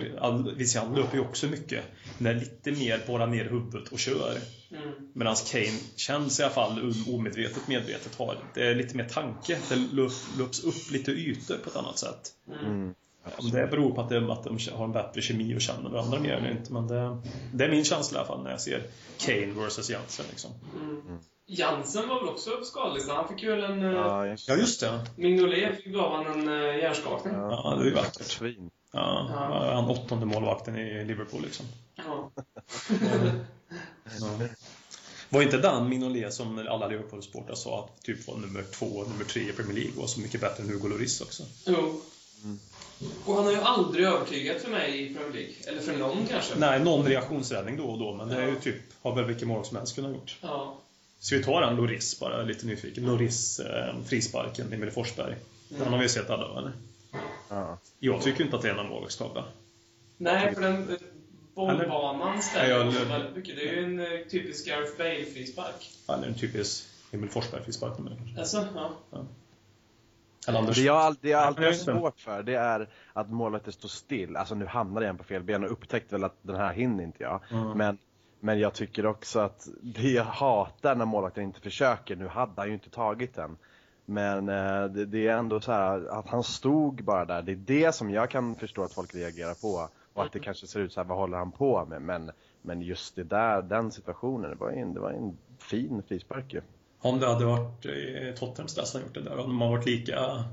S2: Vincent Jansen löper ju också mycket, men är lite mer bara ner huvudet och kör.
S1: Mm.
S2: Medan Kane känns i alla fall omedvetet medvetet har det är lite mer tanke. Det löp- löps upp lite ytor på ett annat sätt.
S3: Mm.
S2: Om det beror på att, det, att de har en bättre kemi och känner varandra mer eller inte. Men det, det är min känsla i alla fall när jag ser Kane versus Jansen. Liksom.
S1: Mm. Jansen var väl också skadelistan? Han fick ju väl en... eh,
S3: Ja, just
S2: Ja, just det.
S1: Mignolet fick gav han en uh, hjärnskakning. Ja.
S2: Ja, det är ju vackert.
S3: Svin.
S2: Ja,
S1: Ja.
S2: Han åttonde målvakten i Liverpool liksom.
S1: Ja.
S2: Ja. Var inte den Mignolet som alla Liverpool-supportrar sa att typ var nummer två, nummer tre i Premier League var så mycket bättre än Hugo Lloris också?
S1: Jo. Och han har ju aldrig övertygat för mig i Premier League. Eller för någon kanske.
S2: Nej, någon reaktionsräddning då och då, men det är ju typ, har väl vilken mål som helst kunnat gjort.
S1: Ja.
S2: Ska vi ta den Loris bara, lite nyfiken? Loris, eh, frisparken, Emil Forsberg. Den har vi sett alla, eller?
S3: Ja.
S2: Jag tycker inte att det är någon målvaktstavla.
S1: Nej, för den eh, bollbanan ställer
S2: Ja, jag-
S1: väldigt mycket. Det är ju en eh, typisk Gareth Bale-frispark.
S2: Eller en typisk Emil Forsberg-frispark. med det kanske.
S1: Alltså, ja.
S2: Eller Anders.
S3: Det jag, all- det jag
S2: Ja,
S3: alltid har svårt för, det är att målvakten står still. Alltså nu hamnar jag på fel ben och upptäckte väl att den här hinner inte jag.
S2: Mm.
S3: Men, men jag tycker också att det jag hatar när målvakten inte försöker, nu hade han ju inte tagit den. Men eh, det, det är ändå så här att han stod bara där. Det är det som jag kan förstå att folk reagerar på. Och att det kanske ser ut så här, vad håller han på med? Men, men just det där, den situationen, det var en, det var en fin frispark ju.
S2: Om det hade varit eh, Tottenhams där som gjort det där, om de har varit lika...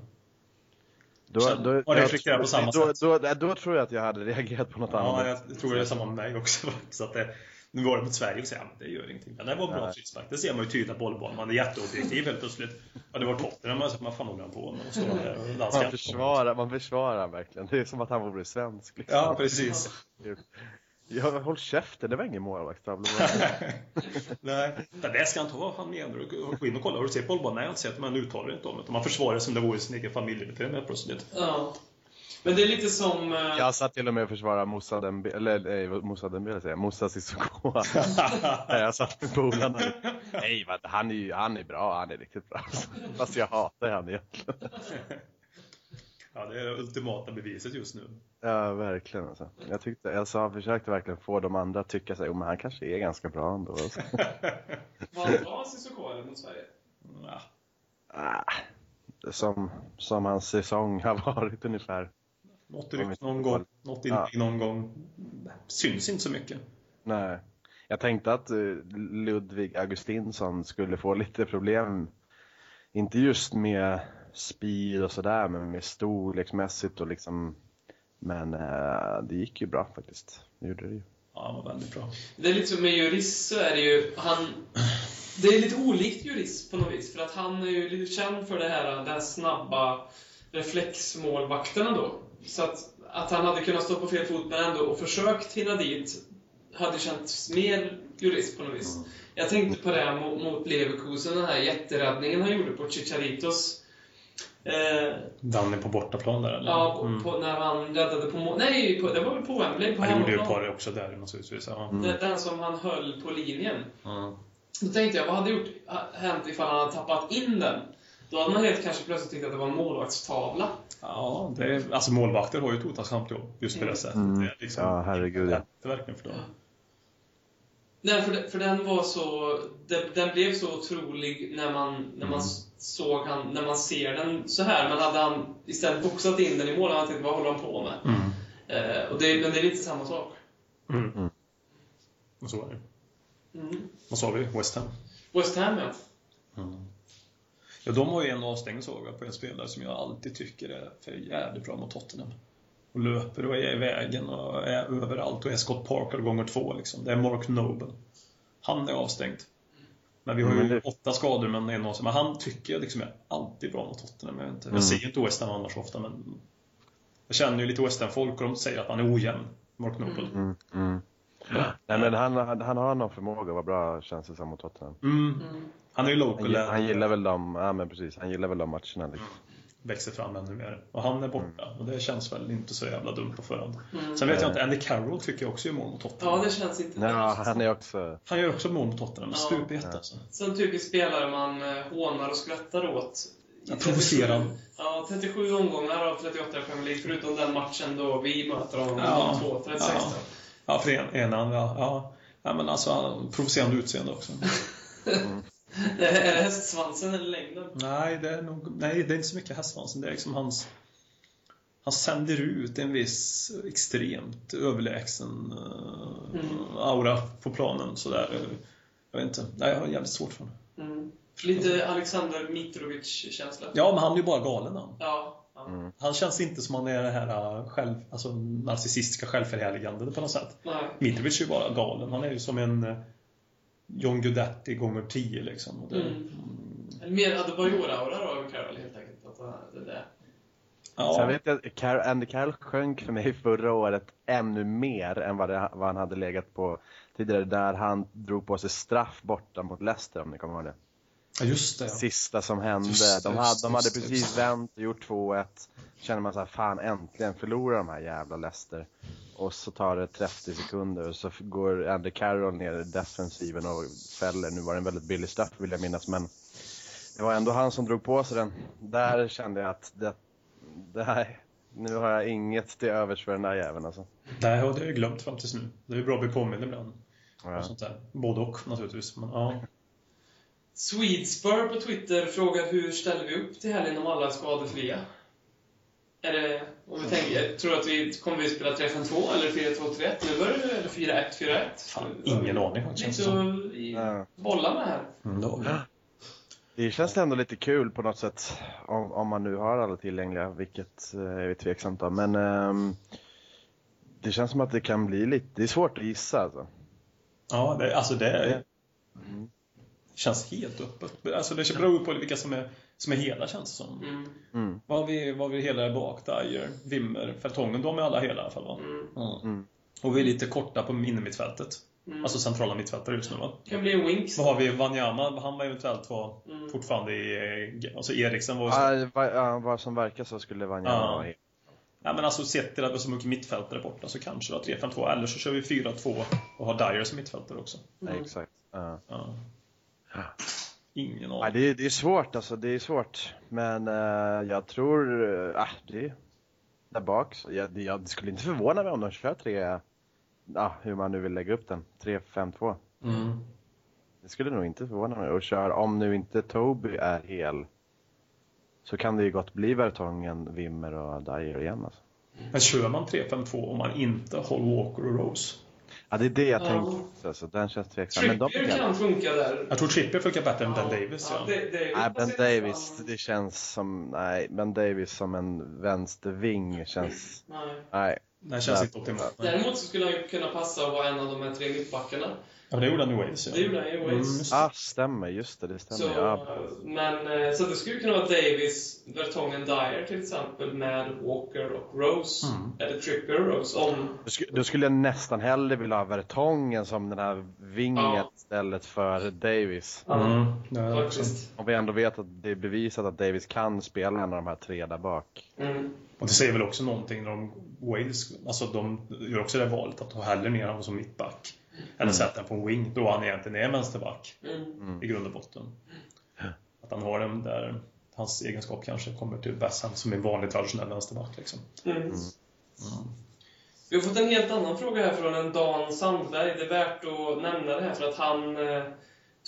S3: Då,
S2: Så-
S3: då,
S2: och reflekterar på samma
S3: då,
S2: sätt.
S3: Då, då, tror jag att jag hade reagerat på något
S2: Ja,
S3: annat.
S2: jag tror det är samma med mig också. Att det, nu var det mot Sverige och säger att det gör ingenting. Men det var bra frispark. Det ser man ju tydligt på bollbanan. Man är jätteobjektiv helt plötsligt. Ja, det var Tottenham. Man säger, vad fan håller han på med? Och dansar.
S3: Man försvarar, man försvarar verkligen. Det är som att han vore svensk. Liksom.
S2: Ja, precis.
S3: Ja, håll käften, det var ingen målvaktstavla.
S2: Nej, det ska han inte ha. Han menar du? Gå in och kolla. Har du sett bollbanan? Nej, jag har inte sett. Men han uttalar inte om det. Man försvarar som det vore sin egen familjemedlem helt plötsligt.
S1: ja. Men det är lite som... eh,
S3: Jag satt till och med och försvarade Moussa Dembele, eller nej, Moussa Dembele säger jag, Moussa Sissoko. Jag satt med polarna. Nej, vad- han är ju, han är bra, han är riktigt bra. Fast jag hatar han egentligen.
S2: Ja, det är det ultimata beviset just nu.
S3: Ja, verkligen alltså. Jag tyckte, jag sa, försökte verkligen få de andra att tycka sig, oh, men han kanske är ganska bra ändå. Alltså.
S1: Var han bra Cissoko eller mot Sverige?
S2: Ja,
S3: Ah, som, som hans säsong har varit ungefär.
S2: Något ryck någon gång, något inlägg någon gång. Syns inte så mycket.
S3: Nej. Jag tänkte att eh, Ludvig Augustinsson skulle få lite problem. Inte just med speed och sådär, men med storleksmässigt och liksom. Men eh, det gick ju bra faktiskt. Det gjorde det ju.
S2: Ja, han var väldigt bra.
S1: Det är lite som med Juris så är det ju, han... Det är lite olikt Juris på något vis, för att han är ju lite känd för det här, den snabba reflexmålvakten ändå. Så att, att han hade kunnat stå på fel fot men ändå och försökt hinna dit hade känts mer jurist på något vis. Jag tänkte på det här mot, mot Leverkusen, den här jätteräddningen han gjorde på Chicharitos. Eh,
S2: Danny på bortaplan där eller?
S1: ja, på,
S2: Mm.
S1: på, när han räddade på mål. Nej, på, det var väl på Wembley? På
S2: Han gjorde ju ett par också där naturligtvis. Ja.
S1: Den, den som han höll på linjen.
S2: Ja.
S1: Då tänkte jag, vad hade gjort, hänt ifall han hade tappat in den? Då hade man helt kanske plötsligt tyckt att det var en målvaktstavla.
S2: Ja, det är, alltså målvakter har ju ett otacksamt jobb just på det sättet.
S3: Mm.
S2: Det är liksom,
S3: Ja, herregud, ja.
S2: Det är verkligen för dem.
S1: Nej, för, det- för den var så... Den, den blev så otrolig när man, när man
S2: Mm.
S1: såg han, när man ser den så här. Men hade han istället boxat in den i mål, hade han tänkt, vad håller han på med?
S2: Mm.
S1: Eh, och det, men det är lite samma sak.
S2: Mm.
S3: Mm.
S2: Och så var det.
S1: Mm.
S2: Vad sa vi? West Ham?
S1: West Ham, ja.
S2: Ja, de har ju en avstängd såga på en spelare som jag alltid tycker är för jävligt bra mot Tottenham. Och löper och är i vägen och är överallt och är Scott Parker gånger två liksom. Det är Mark Noble. Han är avstängd. Men vi har ju
S3: Mm, det-
S2: åtta skador men någon som, men han tycker jag liksom är alltid bra mot Tottenham. Jag, inte.
S3: Mm.
S2: jag ser ju inte West Ham annars ofta men jag känner ju lite West Ham-folk och de säger att han är ojämn, Mark Noble.
S3: Mm, mm. Nej men han, han, han har någon förmåga att vara bra känns det som mot Tottenham.
S2: Mm.
S1: Mm.
S2: Han är ju
S3: Han,
S2: local,
S3: gi- han gillar väl de, ja men precis, han gillar väl de matcherna liksom.
S2: växer fram ännu mer. Och han är borta och det känns väl inte så jävla dumt på förhand.
S1: Mm.
S2: Sen vet jag inte, Andy Carroll tycker jag också gör mål mot Tottenham.
S1: Ja, det känns inte
S3: Ja, han är också,
S2: Han gör också mål mot Tottenham,
S1: Ja.
S2: stup i ett
S3: Ja.
S2: alltså.
S1: Sån typisk spelare man eh, hånar och skrattar åt.
S2: Ja, provocerad.
S1: 37 Ja, 37 omgångar av 38 i Premier League, förutom den matchen då vi möter honom,
S2: Ja.
S1: de två, 36
S2: Ja.
S1: då.
S2: Ja, för en, enan, ja. ja. Ja, men alltså, han- provocerande utseende också.
S1: Är är det hästsvansen eller längden?
S2: nej, det är nog, nej, det är inte så mycket hästsvansen. Det är liksom hans... Han sänder ut en viss extremt överlägsen eh,
S1: Mm.
S2: aura på planen. Sådär. Jag vet inte. Nej, jag har jävligt svårt för det.
S1: Mm. Lite Alexander Mitrovic-känsla.
S2: Ja, men han är ju bara galen han.
S1: Ja.
S3: mm.
S2: Han känns inte som han är det här äh, själv, alltså, narcissistiska självförhärligande på något sätt.
S1: Nej.
S2: Mitrovic är ju bara galen. Han är ju som en eh, John Guidetti gånger 10 liksom. Och det,
S1: Mm. Mer Adebayor-aura då över Carroll helt enkelt. Att det är det.
S2: ja,
S3: Sen vet jag att Car- Andy Carroll sjönk för mig förra året ännu mer än vad, det, vad han hade legat på tidigare. Där han drog på sig straff borta mot Leicester om ni kommer ihåg det.
S2: Ja, just det.
S3: Sista som hände.
S2: Just
S3: de hade,
S2: just
S3: de hade
S2: just
S3: precis vänt och gjort 2-1. Känner man så här, fan äntligen förlorar de här jävla Leicester. Och så tar det 30 sekunder och så går Andy Carroll ner i defensiven och fäller. Nu var det en väldigt billig straff vill jag minnas men det var ändå han som drog på sig den. Där kände jag att det, det här, nu har jag inget till övers för den där jäveln alltså.
S2: Nej, och det har jag glömt fram tills nu. Det är bra att bli påmind ibland.
S3: Ja.
S2: Och sånt där. Både och naturligtvis. Men, ja.
S1: Swedspur på Twitter frågar hur ställer vi upp till helgen om alla är skadefria? Är det, om vi tänker, tror du att vi kommer vi spela 3-5-2 eller 4-2-3-1 nu börjar det, eller 4-1-4-1?
S2: Fan, ingen aning faktiskt.
S1: Lite att bolla med här.
S2: Mm, det.
S3: Det känns ändå lite kul på något sätt om, om man nu har alla tillgängliga, vilket eh, är tveksamt om. Men ehm, det känns som att det kan bli lite, det är svårt att gissa alltså.
S2: Ja, det, alltså det är,
S3: Mm.
S2: Känns helt öppet. Alltså det beror på vilka som är, som är hela känns det som.
S1: Mm.
S3: Mm.
S2: Vad har vi, vad har vi hela där bak? Dyer, Wimmer, Fertongen. De är alla hela i alla fall va?
S1: Mm.
S2: Ja.
S3: Mm.
S2: Och vi är lite korta på innermittfältet.
S1: Mm.
S2: Alltså centrala mittfältare just nu va?
S1: kan bli en Winks.
S2: Vad har vi? Wanyama, han var eventuellt vara
S1: Mm.
S2: fortfarande i... eh, Alltså Eriksen var ju...
S3: Ja, vad, ja, som verkar så skulle Wanyama
S2: Ja.
S3: vara helt.
S2: Ja, men alltså sett till att vi har så mycket mittfältare borta så kanske då 3-5-2 eller så kör vi 4-2 och har Dyer som mittfältare också.
S3: Ja,
S1: Mm.
S3: exakt. Ja.
S2: Ja.
S3: Ja.
S2: Ingen
S3: Ja,
S2: aning.
S3: det, är, det är svårt alltså, det är svårt. Men eh, jag tror, uh, ah, det är där bak. Så jag, det, jag skulle inte förvåna mig om de kör tre, ja, hur man nu vill lägga upp den, 3-5-2.
S2: Mm.
S3: Det skulle nog inte förvåna mig. Och kör, om nu inte Toby är hel, så kan det ju gott bli Vertongen, Wimmer och Dyer igen alltså.
S2: Men kör man 3-5-2 om man inte har Walker och Rose?
S3: Ja, det är det jag
S1: Ja.
S3: tänkte. Alltså, den känns tveksam. Men de
S1: Trippier kan funka där.
S2: Jag tror Trippier funkar bättre än Ben Davis. Ja.
S1: det, det är
S3: Nej, Ben Davis,
S1: fan-
S3: det känns som, nej, Ben Davis som en vänsterving känns,
S1: Nej.
S3: nej.
S2: Det känns inte optimalt. nej.
S1: Däremot så skulle han ju kunna passa att vara en av de här tre mittbackarna.
S2: Ja, det gjorde han i Wales. Ja.
S1: Det gjorde han i Wales.
S2: Mm.
S3: Ah, stämmer, just det, det
S1: Så,
S3: stämmer. Ja.
S1: men, eh, så det skulle kunna vara Davis, Vertongen, Dyer till exempel med Walker och Rose.
S2: Mm.
S1: Eller Trippier och Rose. Om,
S3: Då, sk- då skulle jag nästan hellre vilja ha Vertongen som den här vingen
S1: Ja.
S3: istället för Davis.
S2: Mm. är också.
S1: faktiskt.
S3: Om vi ändå vet att det är bevisat att Davis kan spela en av de här tre där bak.
S1: Mm.
S2: Och det säger väl också någonting när de Wales, alltså de gör också det valet att de hellre ner honom som mittback. Eller sätter honom på en wing då han egentligen är vänsterback
S1: Mm.
S2: i grund och botten. Att han har den där, hans egenskap kanske kommer till bäst som en vanlig traditionell vänsterback liksom.
S1: Mm. Vi har fått en helt annan fråga här från en Dan Sandberg. Det är värt att nämna det här för att han eh,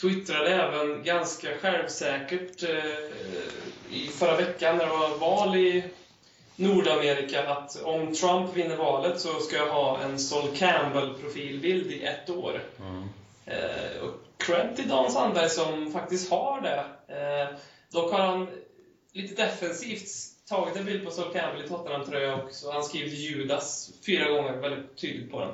S1: twittrade även ganska självsäkert eh, i förra veckan när det var val i Nordamerika att om Trump vinner valet så ska jag ha en Sol Campbell-profilbild i ett år. Eh, och cred till Dan Sandberg som faktiskt har det. Eh, dock har han lite defensivt tagit en bild på Sol Campbell i Tottenham-tröja och så han skrivit Judas fyra gånger väldigt tydligt på den.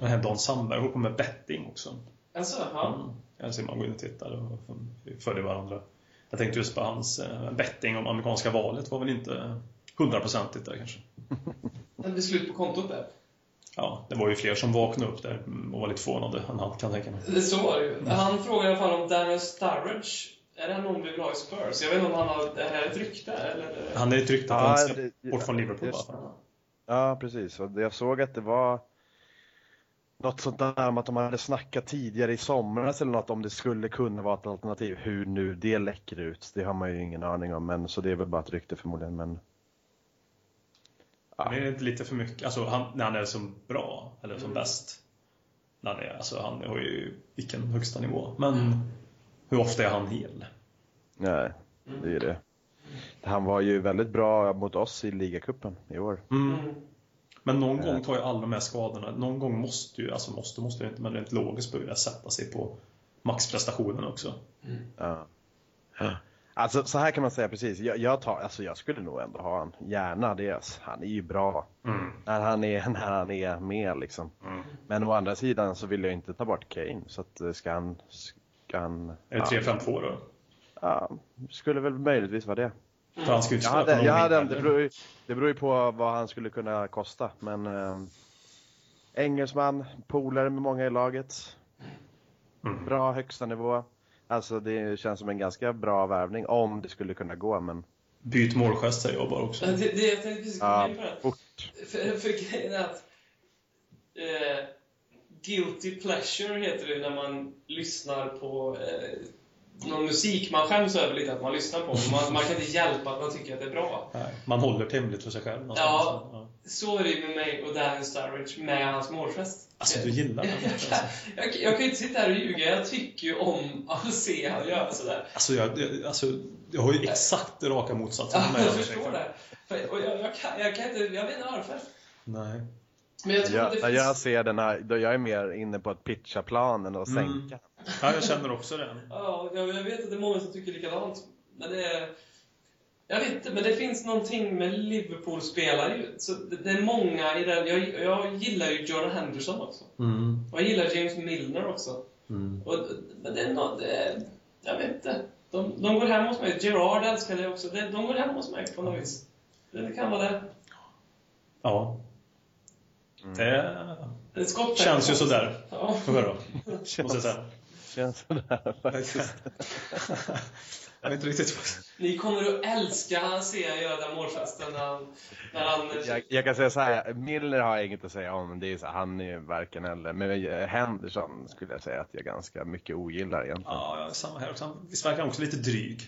S2: Och här Don Sandberg håller på med betting också.
S1: Alltså, ja.
S2: Mm. Jag ser man går in och tittar och följer varandra. Jag tänkte just på hans eh, betting om amerikanska valet var väl inte hundraprocentigt där kanske.
S1: En beslut på kontot där.
S2: Ja, det var ju fler som vaknade upp där och var lite förvånade än han kan jag tänka mig.
S1: Det så var det ju. Han frågar i alla fall om Daniel Sturridge. Är det någon vi vill ha i Spurs? Jag vet inte om han har... Är det ett rykte eller?
S2: Han är ju tryckt att
S3: Ja,
S2: han ska
S3: det-
S2: bort från Liverpool
S3: just-
S2: bara.
S3: Ja, precis. Jag såg att det var något sånt där om att de hade snackat tidigare i somras eller något om det skulle kunna vara ett alternativ. Hur nu det läcker ut, det har man ju ingen aning om. Men, så det är väl bara ett rykte förmodligen. Men Ja.
S2: Men är det inte lite för mycket, alltså han, när han är som bra, eller som bäst. När han, är, alltså, han har ju vilken högsta nivå. Men hur ofta är han hel?
S3: nej, det är det. Han var ju väldigt bra mot oss i ligacupen i år.
S2: Mm.
S1: Mm.
S2: Men någon gång tar ju alla de här skadorna, någon gång måste ju, alltså måste, måste det inte, men rent logiskt börja sätta sig på maxprestationen också.
S3: Ja. Alltså så här kan man säga precis. Jag, jag, tar, alltså, jag skulle nog ändå ha han. Gärna det. Han är ju bra när han är, när han är med liksom.
S2: Mm.
S3: Men å andra sidan så vill jag inte ta bort Kane. Så att eh, ska han... Ska han
S2: Är det
S3: ja,
S2: 3-5-2 då?
S3: ja, skulle väl möjligtvis vara det.
S2: För han inte
S3: Jag hade, jag hade, det, beror ju, det beror ju på vad han skulle kunna kosta. Men eh, engelsman, polare med många i laget.
S2: Mm.
S3: Bra högsta nivå. Alltså det känns som en ganska bra värvning om det skulle kunna gå. Men
S2: Byt målgest säger jag bara också.
S1: Det, det, jag tänkte precis komma
S3: ja,
S1: in på det.
S3: fort.
S1: För, för grejen är att eh, Guilty pleasure heter det när man lyssnar på eh, någon musik man skäms över lite att man lyssnar på. Man, man kan inte hjälpa att man tycker att det är bra.
S2: Nej, man håller det hemligt för sig själv.
S1: Ja.
S2: ja.
S1: Så är det ju med mig och Daniel Sturridge med hans målgest.
S2: Alltså du gillar
S1: jag, kan, jag, jag kan ju inte sitta här och ljuga. Jag tycker ju om att se han göra sådär.
S2: Alltså jag, jag- alltså, jag har ju exakt det raka motsatsen
S1: Ja, jag förstår det. För, och jag, jag, kan, jag kan inte, jag vet inte varför.
S2: Nej.
S1: Men jag tror
S3: Jag,
S1: det finns...
S3: jag ser den här, då jag är mer inne på att pitcha planen och
S2: Mm. Ja, jag känner också det.
S1: Ja, jag, vet att det är många som tycker likadant. Men det är... Jag vet inte, men det finns någonting med Liverpool-spelare. ju. Så det, är många i den... Jag, jag gillar ju Jordan Henderson också.
S2: Mm.
S1: Och jag gillar James Milner också.
S2: Mm.
S1: Och, men det är något... Det är, jag vet inte. De, de går hem hos mig. Gerard älskar det också. De går hem hos mig på något vis. Det kan vara det.
S2: Ja.
S3: Mm.
S2: Det
S1: Det
S2: känns ju sådär.
S1: Ja.
S2: Får höra. Måste jag säga.
S3: Känns sådär faktiskt.
S2: jag vet inte riktigt vad...
S1: Ni kommer att älska han se han göra den målgesten när han... När han
S3: Jag, jag kan säga så här, Milner har jag inget att säga om. Det är så, han är varken eller. Men eh, Henderson skulle jag säga att jag ganska mycket ogillar egentligen.
S2: Ja, samma här också. Han visst verkar han också lite dryg.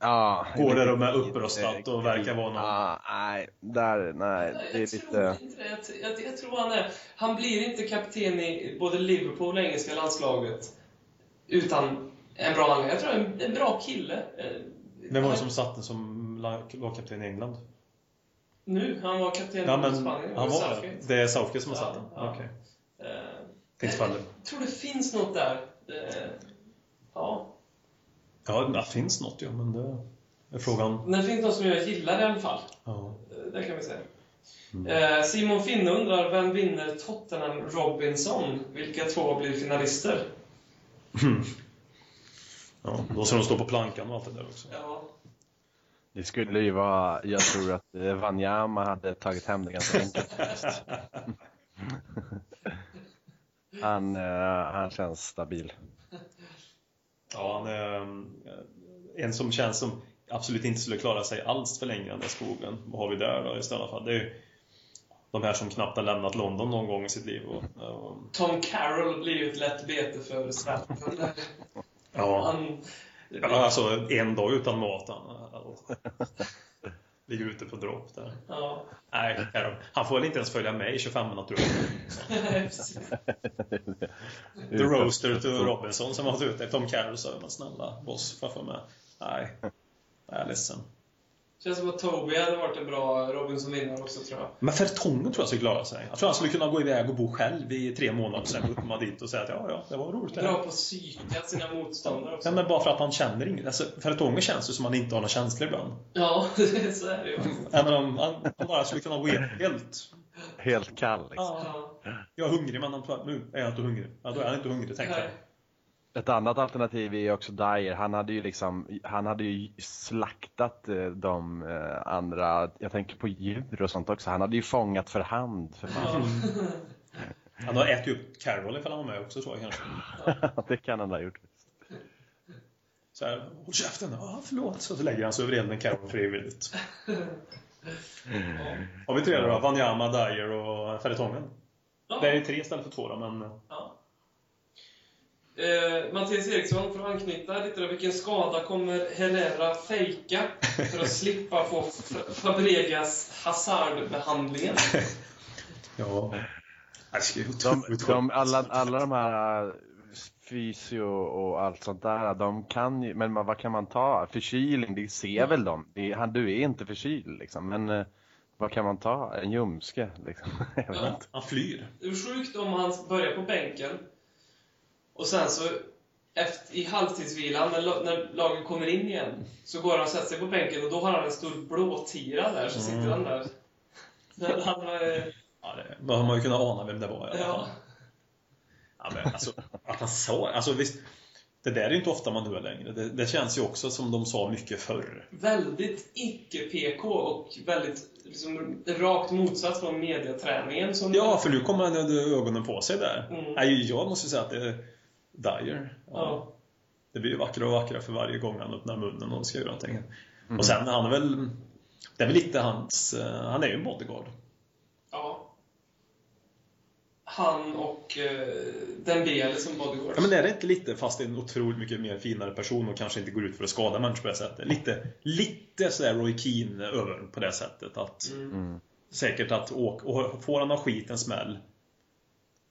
S3: Ja,
S2: Går där och med uppröstat och verkar vara någon...
S3: Ja, nej, där, nej, det är
S1: jag tror
S3: lite...
S1: inte det. Jag, jag, jag tror han är... Han blir inte kapten i både Liverpool och engelska landslaget utan en bra anledning. Jag tror en, en bra kille. Eh,
S2: Vem var det som satte som lag- lagkapten i England?
S1: Nu? Han var kapten
S2: Ja,
S1: i
S2: men
S1: Spanien.
S2: han var
S1: Southgate.
S2: det. Är Southgate som har satt den?
S1: ja.
S2: Okej. Tänkte faller.
S1: jag tror det finns något där. Eh, ja.
S2: Ja, det finns något ja, men det är frågan.
S1: Det finns något som jag gillar i alla fall.
S2: Ja.
S1: Eh, Det kan vi säga. Eh, Simon Finne undrar, vem vinner Tottenham Robinson? Vilka två blir finalister?
S2: Ja, då ska de stå på plankan och allt det där också.
S1: Ja.
S3: Det skulle ju vara, jag tror att eh, Wanyama hade tagit hem det ganska enkelt faktiskt. Han, eh, han känns stabil.
S2: Ja, han är eh, en som känns som absolut inte skulle klara sig alls för länge den där skogen. Vad har vi där då istället för? Det är ju de här som knappt har lämnat London någon gång i sitt liv. Och, och,
S1: Tom Carroll blir ju ett lätt bete för Stratton.
S2: ja,
S1: Han...
S2: ja, alltså en dag utan mat. Han, ligger ute på dropp där.
S1: Ja.
S2: Nej, han får väl inte ens följa med i 25 tror jag.
S1: Precis.
S2: The Roaster till Robinson som varit ute. Tom Carroll sa men snälla boss, får jag med? Nej, jag är ledsen.
S1: Känns som att Toby hade varit en bra Robinson-vinnare också, tror jag.
S2: Men Fertongen tror jag skulle klara sig. Jag tror han skulle kunna gå iväg och bo själv i tre månader och sen komma dit och säga att ja, ja, det var roligt det
S1: Bra på att psyka sina motståndare också.
S2: Ja, men bara för att han känner inget. Alltså, Fertongen känns ju som att han inte har några känslor ibland.
S1: Ja, så är det ju.
S2: Ja, men han, han, bara skulle kunna gå helt...
S3: Helt kall liksom.
S2: Ja,
S1: Ja.
S2: jag är hungrig men han, nu är jag inte hungrig. Ja, då är han inte hungrig, tänker jag.
S3: Ett annat alternativ är också Dyer. Han hade ju liksom, han hade ju slaktat eh, de eh, andra, jag tänker på djur och sånt också. Han hade ju fångat för hand för fan.
S1: Ja.
S2: Han har ätit upp Carol ifall han var med också tror jag kanske.
S3: det kan han ha gjort.
S2: Så här, håll käften! Ja, förlåt. Så lägger han sig över elden Carol frivilligt. Har vi tre då? Wanyama, Dyer och Fertongen.
S1: Ja.
S2: Det är ju tre istället för två då, men...
S1: Ja. Eh, Mattias Eriksson, för att anknyta lite då, vilken skada kommer Herrera fejka för att slippa få Fabregas Hazard-behandlingen?
S2: Ja.
S3: De, de, alla, alla de här äh, fysio och allt sånt där, de kan ju, men vad kan man ta? Förkylning, det ser väl de. Det, han, du är inte förkyld liksom, men eh, vad kan man ta? En ljumske liksom? Jag vet
S1: Ja.
S3: inte.
S2: Han flyr.
S1: Det är sjukt om han börjar på bänken och sen så efter, i halvtidsvilan, när, när laget kommer in igen, så går han och sätter sig på bänken och då har han en stor blåtira där, så sitter han där. Men han, eh,
S2: Ja, det har man ju kunnat ana vem det var i alla
S1: Ja.
S2: fall. Ja, men alltså, att han sa... Alltså visst, det där är ju inte ofta man hör längre. Det, det känns ju också som de sa mycket förr.
S1: väldigt icke-PK och väldigt liksom, rakt motsatt från mediaträningen. Som
S2: Ja, för nu kommer han ögonen på sig där.
S1: Mm.
S2: Nej, jag måste säga att det är Dyer. Ja.
S1: Ja.
S2: Det blir ju vackrare och vackrare för varje gång han öppnar munnen och ska göra någonting.
S3: Mm.
S2: Och sen, han är väl... Det är väl lite hans... eh, Han är ju en bodyguard.
S1: ja. Han och uh, Dembele som bodyguard.
S2: Ja, men är det inte lite, fast det är en otroligt mycket mer finare person och kanske inte går ut för att skada människor på det sättet. Lite, lite sådär Roy Keane över på det sättet. Att,
S1: Mm.
S3: Mm.
S2: Säkert att åka, och får han av skit en smäll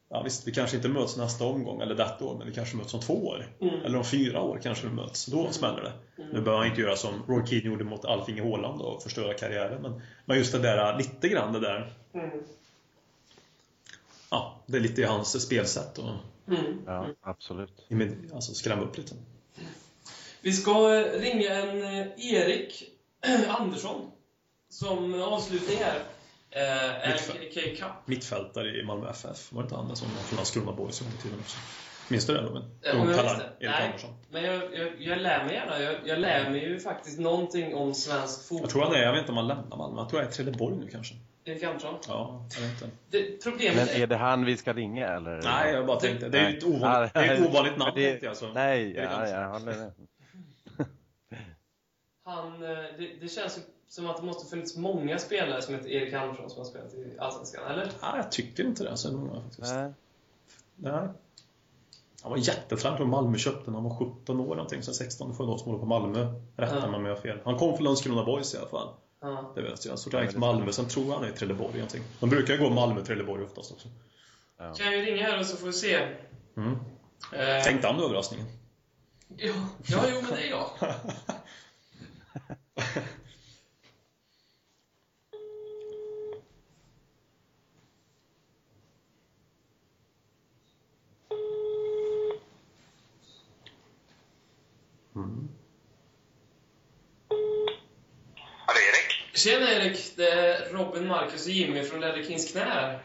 S2: Ja visst, vi kanske inte möts nästa omgång eller detta år, men vi kanske möts om två år.
S1: Mm.
S2: Eller om fyra år kanske vi möts. Då smäller det. Nu behöver han inte göra som Roy Keane gjorde mot Alf-Inge Haaland och förstöra karriären. Men, men just det där, lite grann det där.
S1: Mm.
S2: Ja, det är lite i hans spelsätt. Och,
S1: Mm.
S3: Ja, absolut.
S2: alltså skrämma upp lite.
S1: Vi ska eh, ringa en eh, Erik Andersson som avslutning här. Eh, Cup.
S2: Mittfältare i Malmö FF. Var det inte han som var från Landskrona Boys en gång i tiden också? Minns du det Robin?
S1: Ja,
S2: Ung
S1: men jag
S2: talang. Erik
S1: Nej.
S2: Andersson.
S1: Men jag, jag, jag lär mig gärna. Jag, jag lär mig ju faktiskt någonting om svensk fotboll.
S2: Jag tror han är, jag vet inte om han lämnar Malmö. Jag tror jag är i Trelleborg nu kanske.
S1: Erik Andersson.
S2: Ja, jag vet inte.
S1: Det, problemet
S3: Men är det han vi ska ringa eller?
S2: Nej, jag bara tänkte. Det är ju ett ovanligt, det är ett ovanligt namn
S3: Det-
S2: tänkte jag. Så.
S3: Nej, ja,
S2: Andersson.
S3: jag håller med.
S1: Han, eh, det, det känns ju som att det måste funnits många spelare som heter Erik Andersson som har spelat i Allsvenskan, eller?
S2: Nej, jag tycker inte det. Så många, faktiskt.
S3: Nej.
S2: Nej. Han var. Jag tror Malmö köpte när han var 17 år någonting. Så 16 får någon som håller på Malmö. Rätta
S1: Ja.
S2: mig om jag har fel. Han kom från Landskrona Boys i alla fall.
S1: Ja.
S2: Det vet jag. Så jag gick till Malmö. Sen tror jag han är i Trelleborg någonting. De brukar ju gå Malmö-Trelleborg oftast också.
S3: Ja.
S1: Kan jag ringa här och så får vi se.
S2: Mm.
S1: Eh,
S2: Tänkte han överraskningen?
S1: Ja, ja, jo men det är jag. Tjena Erik, det är Robin, Marcus och Jimmy från Ledder Kings knä här.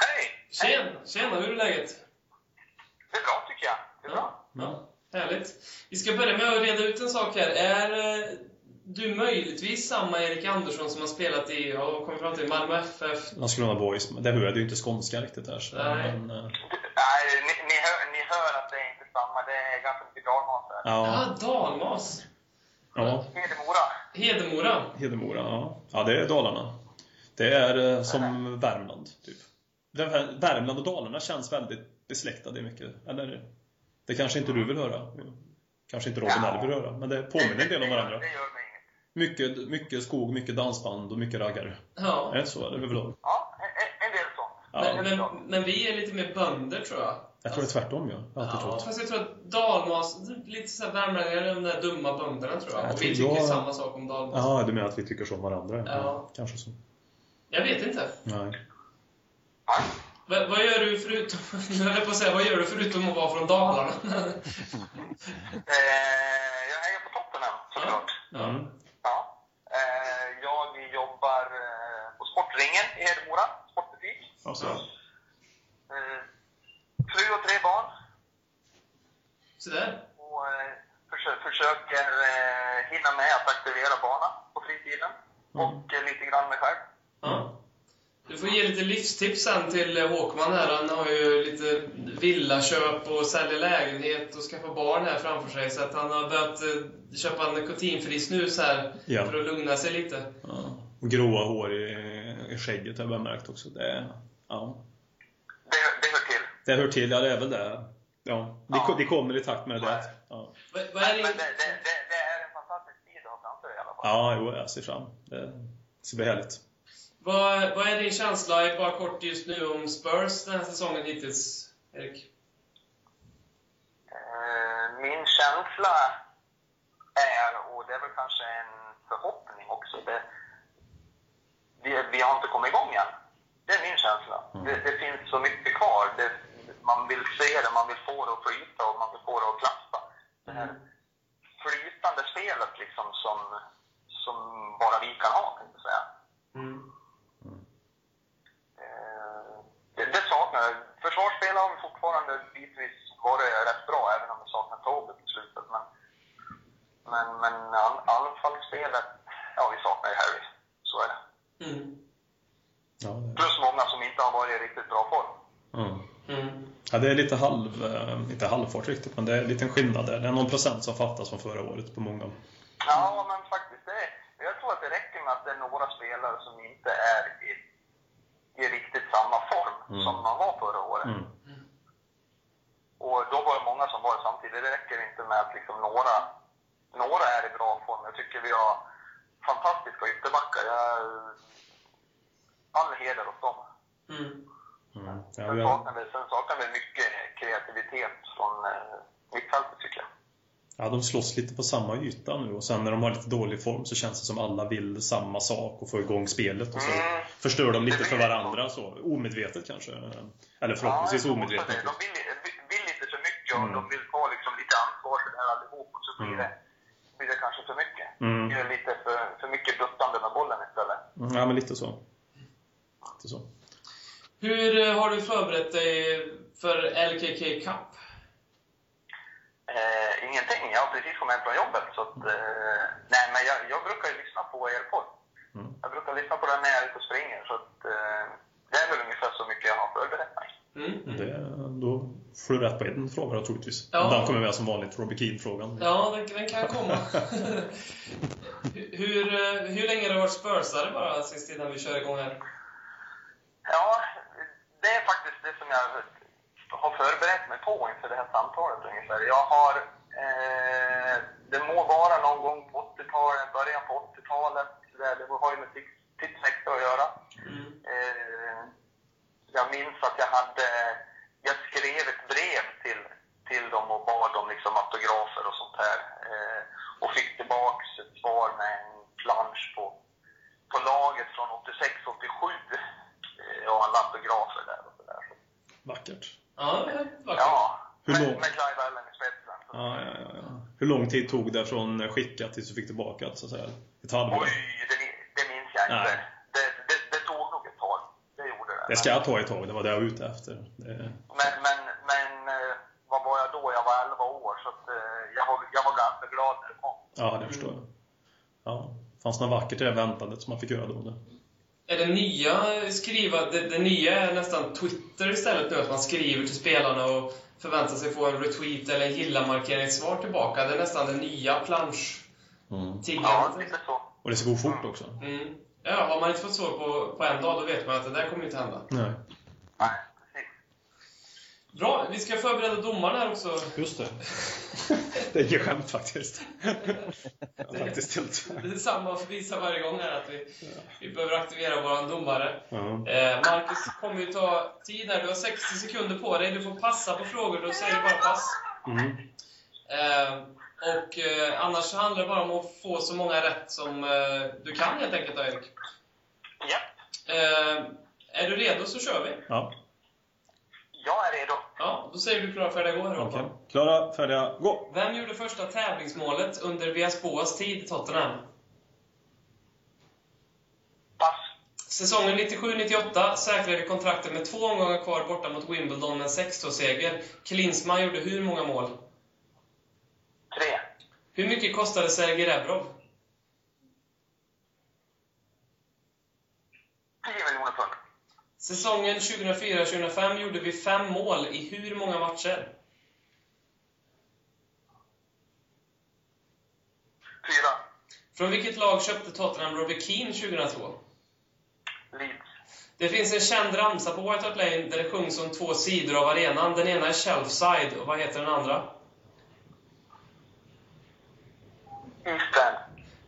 S4: Hej!
S1: Tjena, tjena, hur är läget?
S4: Det är bra tycker jag. Det är bra.
S1: Ja, härligt. Vi ska börja med att reda ut en sak här. Är eh, du möjligtvis samma Erik Andersson som har spelat i, ja, kommer fram till, Malmö FF?
S2: Landskrona Boys, det hörde ju inte skånska riktigt där. Så,
S1: Nej.
S2: men, eh,
S4: Nej, ni, ni, hör, ni hör att det är inte samma. Det är ganska mycket dalmas där.
S1: Ja,
S2: ja,
S1: Dalmas.
S2: ja,
S4: Hedemora.
S1: Hedemora.
S2: Hedemora, ja. Ja, det är Dalarna. Det är eh, som Värmland, typ. Det är- Värmland och Dalarna känns väldigt besläktade mycket. Eller, det kanske inte du vill höra. Kanske inte Robin
S4: Ja.
S2: heller vill höra, men det påminner en del om varandra.
S4: Det gör mig inget.
S2: Mycket, mycket skog, mycket dansband och mycket raggare.
S1: Ja.
S2: Är det så? Eller överlag?
S4: Ja, en del sånt.
S2: Ja.
S1: Men, men, men vi är lite mer bönder, tror jag.
S2: Jag tror det är tvärtom, ja. Jag har alltid
S1: Ja,
S2: trott.
S1: fast jag tror att Dalmas, lite såhär värmlänningar, de där dumma bönderna tror jag.
S2: Jag
S1: Och vi
S2: tror
S1: tycker
S2: jag-
S1: samma sak om Dalmas.
S2: Ja, du menar att vi tycker så om varandra?
S1: Ja.
S2: Kanske så.
S1: Jag vet inte.
S2: Nej.
S4: Ja.
S1: Va, vad gör du förutom, nu höll jag på att säga, vad gör du förutom att vara från Dalarna?
S4: Eh, jag hejar på Tottenham såklart.
S2: Mm.
S4: Ja. Eh, jag jobbar eh, på Sportringen i Hedemora, sportbutik.
S2: Alltså,
S4: Eh, fru och tre barn.
S1: Sådär.
S4: Och eh, försö- försöker eh, hinna med att aktivera barnen på fritiden. Och eh, lite grann mig själv.
S1: Ja. Du får ge lite livstips sen till eh, Håkman här. Han har ju lite villaköp och säljer lägenhet och skaffa barn här framför sig. Så att han har börjat eh, köpa en nikotinfri snus här
S2: Ja.
S1: för att lugna sig lite.
S2: ja. Och gråa hår i, i skägget har jag bara märkt också. Det, ja.
S4: Det, det hör till.
S2: Det hör till, ja det är väl det. Ja, det,
S4: Ja.
S2: det kommer i takt med det. Ja,
S4: Men
S1: din...
S4: det, det, det, det är en fantastisk tid att ha framför dig i alla fall.
S2: ja jo, jag ser fram. Det ska bli härligt.
S1: Vad, vad är din känsla, bara kort just nu, om Spurs den här säsongen hittills, Erik?
S4: Eh, min känsla är, och det är väl kanske en förhoppning också, det, vi, vi har inte kommit igång än. Det är min känsla. Det, det finns så mycket kvar. Det, man vill se det, man vill få det att flyta och man vill få det att klaffa. Det här flytande spelet liksom som, som bara vi kan ha, kan jag säga.
S1: Mm.
S4: Eh, Det, det saknar jag. Försvarsspel har vi fortfarande bitvis varit rätt bra, även om vi saknar Tobbe på slutet. Men, men, men all, anfallsspelet, ja vi saknar ju Harry. Så är det.
S1: Mm.
S2: Ja, det,
S4: Plus många som inte har varit i riktigt bra form.
S2: Ja, det är lite halv, eh, inte halvfart riktigt, men det är en liten skillnad där. Det är någon procent som fattas från förra året på många.
S4: Ja, men faktiskt, det, jag tror att det räcker med att det är några spelare som inte är i, i riktigt samma form
S2: Mm.
S4: som man var förra året.
S2: Mm.
S4: Och då var det många som var samtidigt. Det räcker inte med att liksom några, några är i bra form. Jag tycker vi har fantastiska ytterbackar. Jag, all heder åt dem.
S1: Mm.
S2: Mm. Ja, vi har,
S4: saknar vi, sen saknar vi mycket kreativitet från eh, mittfältet tycker jag.
S2: ja, de slåss lite på samma yta nu och sen när de har lite dålig form så känns det som alla vill samma sak och få igång spelet och så
S4: Mm.
S2: förstör de lite
S4: Det
S2: för
S4: blir
S2: varandra så. Omedvetet kanske. Eller förhoppningsvis
S4: också
S2: omedvetet.
S4: det. De vill, vill- lite för mycket och
S2: Mm.
S4: de vill ta liksom lite ansvar för det här allihop och så blir,
S2: Mm.
S4: det, blir det kanske för mycket.
S2: Mm.
S4: Det är lite för, för mycket duttande med bollen istället.
S2: Mm, Ja, men lite så. Lite så.
S1: Hur eh, har du förberett dig för LKK Cup?
S4: Eh, ingenting. Jag har precis kommit hem från jobbet. Så att, eh, nej, men jag, jag brukar ju lyssna på er podd.
S2: Mm.
S4: Jag brukar lyssna på den när jag är ute och springer. Så att, eh, det är väl ungefär så mycket jag har förberett mig.
S1: Mm.
S2: Det, då får du rätt på en fråga då, troligtvis.
S1: Ja.
S2: Den kommer med som vanligt, Robbie Keane-frågan.
S1: Ja, den, den kan komma. hur, eh, hur länge har du varit Spursare bara, sist innan vi kör igång här?
S4: Ja, det är faktiskt det som jag har förberett mig på inför det här samtalet ungefär. Jag har, eh, det må vara någon gång på 80-talet, början på 80-talet, där det har ju med tipsextra att göra.
S1: Mm.
S4: Eh, jag minns att jag hade, jag skrev ett brev till, till dem och bad om liksom autografer och sånt här. Eh, och fick tillbaks ett svar med en plansch på laget från 86-87 eh, och alla autografer där och sådär. Så,
S2: Vackert.
S1: Ja, det vackert.
S4: ja,
S2: Hur
S4: med,
S2: lång-
S4: med Clive Allen i spetsen.
S2: Ja, ja, ja, ja. Hur lång tid tog det från skickat tills du fick tillbaka det, så att säga? Ett halvår?
S4: Oj, det, mi- jag
S2: Nej.
S4: inte. Det, det, det tog nog ett tag. Det gjorde det.
S2: Det ska jag ta ett tag, det var det jag var ute efter. Det,
S4: Men, men, men eh, vad var jag då? Jag var 11 år, så att, eh, jag, var, jag var ganska glad när det kom.
S2: ja, det förstår jag. Ja, fanns något vackert i det väntandet som man fick göra då. Det.
S1: Är det nya skriva, det, det nya är nästan Twitter istället nu, att man skriver till spelarna och förväntar sig få en retweet eller en gilla-markeringssvar tillbaka. Det är nästan det nya plansch-tiggandet.
S4: Ja, lite så.
S2: Och det ska gå fort också.
S1: Mm. Ja, har man inte fått svar på, på en dag, då vet man att det där kommer inte hända.
S2: Nej.
S1: Vi ska förbereda domaren här också.
S2: Just det. det är inget skämt faktiskt. Har faktiskt helt...
S1: Det är samma visa varje gång här, att vi, vi behöver aktivera vår domare.
S2: Ja.
S1: Eh, Marcus kommer ju ta tid här. Du har 60 sekunder på dig. Du får passa på frågor. Då säger du bara pass.
S2: Mm.
S1: Eh, och eh, annars handlar det bara om att få så många rätt som eh, du kan helt enkelt, Erik.
S4: Ja,
S1: är du redo så kör vi.
S2: ja.
S4: Jag är redo.
S1: Ja, då säger du klara, färdiga, gå här uppe.
S2: Klara, färdiga, gå!
S1: Vem gjorde första tävlingsmålet under Vias Boas tid i Tottenham?
S4: Pass.
S1: Säsongen 97-98 säkrade kontraktet med två omgångar kvar borta mot Wimbledon med en 6-2-seger. Klinsmann gjorde hur många mål?
S4: Tre.
S1: Hur mycket kostade Sergej Rebrov?
S4: 10 miljoner pund.
S1: Säsongen 2004-2005 gjorde vi fem mål i hur många matcher?
S4: Fyra.
S1: Från vilket lag köpte Tottenham Robbie Keane 2002?
S4: Leeds.
S1: Det finns en känd ramsa på White Hart Lane där det sjungs om två sidor av arenan. Den ena är Shelfside och vad heter den andra?
S4: East End.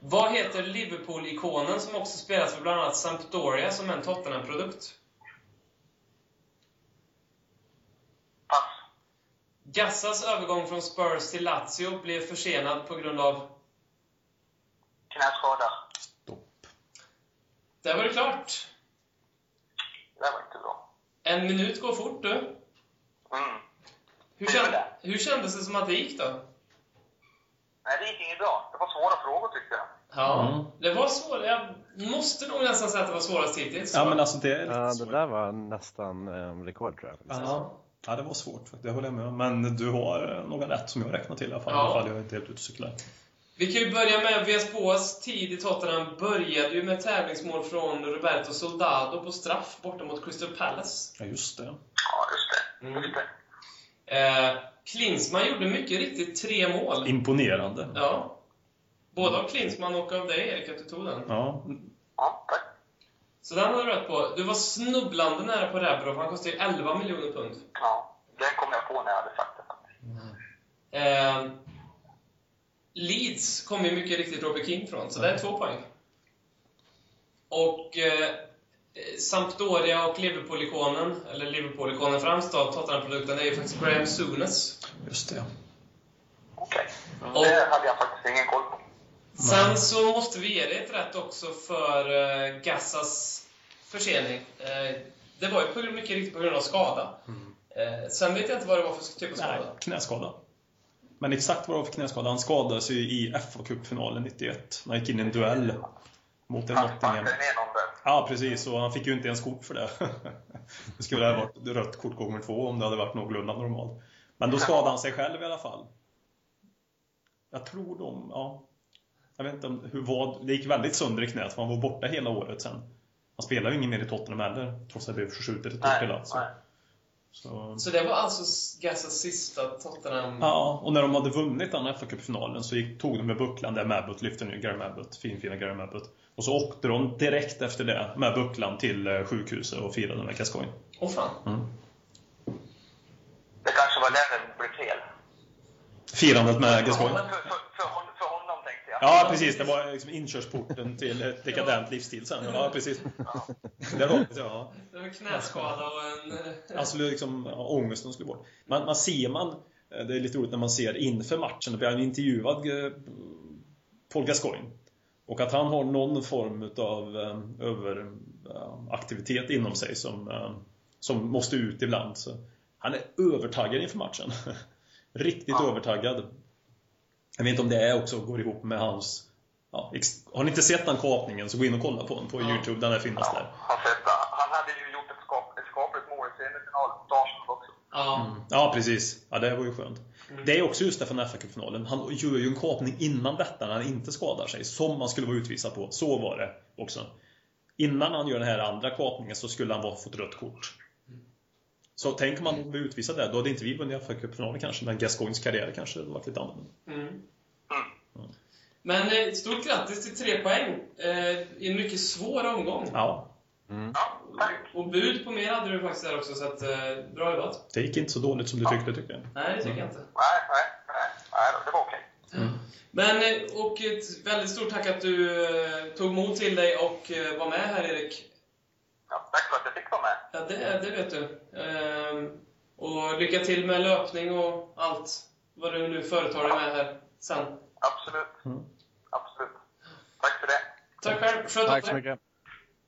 S1: Vad heter Liverpool-ikonen som också spelas för bland annat Sampdoria som en Tottenham-produkt? Gassas övergång från Spurs till Lazio blev försenad på grund av...
S4: Knäskada.
S2: Stopp.
S1: Där var det klart.
S4: Det var inte bra.
S1: En minut går fort du.
S4: Mm.
S1: Hur, känd, hur kändes det som att det gick då?
S4: Nej, det gick inget bra. Det var svåra frågor tyckte jag.
S1: Ja,
S2: Mm.
S1: det var svårt. Jag måste nog nästan säga att det var svårast hittills.
S2: Ja, men alltså det är lite
S3: Ja, det där var nästan eh, rekord tror jag.
S2: Ja. Ja, det var svårt faktiskt. Det håller jag med om. Men du har eh, några rätt som jag räknar till i alla fall.
S1: Ja.
S2: I alla fall jag är inte helt ute och cyklar.
S1: Vi kan ju börja med Vespoas tid i Tottenham började ju med tävlingsmål från Roberto Soldado på straff borta mot Crystal Palace.
S2: Ja, just det.
S4: Ja, just det.
S1: Mm.
S4: Just det.
S1: Eh, Klinsmann gjorde mycket riktigt tre mål.
S2: Imponerande.
S1: Ja. Både av Klinsmann och av dig, Erik, att du tog den.
S2: Ja.
S4: Ja, tack.
S1: Så den har du rätt på. Du var snubblande nära på Rebrov. Han kostade ju 11 miljoner pund.
S4: Ja, det kom jag på när jag hade sagt det faktiskt.
S1: Eh, Leeds kom ju mycket riktigt Robbie King från, så det är två poäng. Och eh, Sampdoria och Liverpool-ikonen, eller Liverpool-ikonen främst då, Tottenham-produkten, är ju faktiskt Graham Souness.
S2: Just det.
S4: Okej.
S1: Och-
S4: Det hade jag faktiskt ingen koll på.
S1: Sen så måste vi ge dig ett rätt också för eh, Gassas försening. Eh, det var ju på, mycket riktigt på grund av skada. Eh, sen vet jag inte vad det var för typ av skada.
S2: Nej, knäskada. Men exakt vad det var för knäskada. Han skadades ju i FA-cupfinalen 91. när Han gick in i en duell mot en
S4: Han
S2: Nottingham. Ja, precis. Och han fick ju inte ens kort för det. Det skulle ha varit rött kort gånger två om det hade varit någorlunda normalt. Men då skadade han sig själv i alla fall. Jag tror de, ja. Jag vet inte om- hur vad, det gick väldigt sönder i knät för han var borta hela året sen. Han spelade ju ingen mer i Tottenham heller, trots att det blev förskjutet ett till alltså.
S4: nej.
S2: Så,
S1: Så det var alltså Gassas sista Tottenham...
S2: ja, och när de hade vunnit den FA-cupfinalen så gick, tog de med bucklan där Mabbott lyfte ner Gary Mabbott, finfina Gary Mabbott. Och så åkte de direkt efter det med bucklan till eh, sjukhuset och firade med Gascoigne.
S1: Åh fan.
S4: Det kanske var där det blev fel.
S2: Firandet med Gascoigne.
S4: honom-
S2: Ja, precis. Det var liksom inkörsporten till ett dekadent livsstil sen. Ja, precis. Det var, ja.
S1: Det var knäskada och en...
S2: Alltså liksom, ångesten skulle bort. Man, man ser man, det är lite roligt när man ser inför matchen, då blir han intervjuad, eh, Paul Gascoigne. Och att han har någon form utav eh, överaktivitet inom sig som, eh, som måste ut ibland. Så han är övertaggad inför matchen. Riktigt
S4: Ja.
S2: övertaggad. Jag vet inte om det också går ihop med hans Ja, har ni inte sett den kapningen så gå in och kolla på den på
S1: Ja.
S2: Youtube, den där finnas där.
S4: Har sett det. Han hade ju gjort ett, skap, ett skapligt mål i Arsenal också.
S1: Ja.
S2: Ja, precis. Ja, det var ju skönt. Det är också just det från fa Cup-finalen. Han gör ju en kapning innan detta när han inte skadar sig, som man skulle vara utvisad på. Så var det också. Innan han gör den här andra kapningen så skulle han vara fått rött kort. Så tänk om han blev utvisad där, då hade inte vi vunnit fa Cup-finalen kanske, men Gascoignes karriär kanske hade varit lite annorlunda.
S1: Mm. Men eh, stort grattis till tre poäng eh, i en mycket svår omgång.
S2: Ja,
S4: tack.
S1: Och bud på mer hade du faktiskt där också, så att, eh, bra jobbat.
S2: det gick inte så dåligt som du tyckte, tycker jag.
S1: Nej, det tycker jag inte.
S4: Nej, nej, nej. nej det var okej.
S1: Men, eh, och ett väldigt stort tack att du eh, tog mod till dig och var med här, Erik.
S4: Ja, tack för att jag fick vara med.
S1: Ja, det, det vet du. Ehm, och lycka till med löpning och allt vad du nu företar dig med här sen.
S4: Absolut.
S2: Mm.
S4: Absolut. Tack för det.
S1: Tack själv. Sköt
S3: Tack så mycket.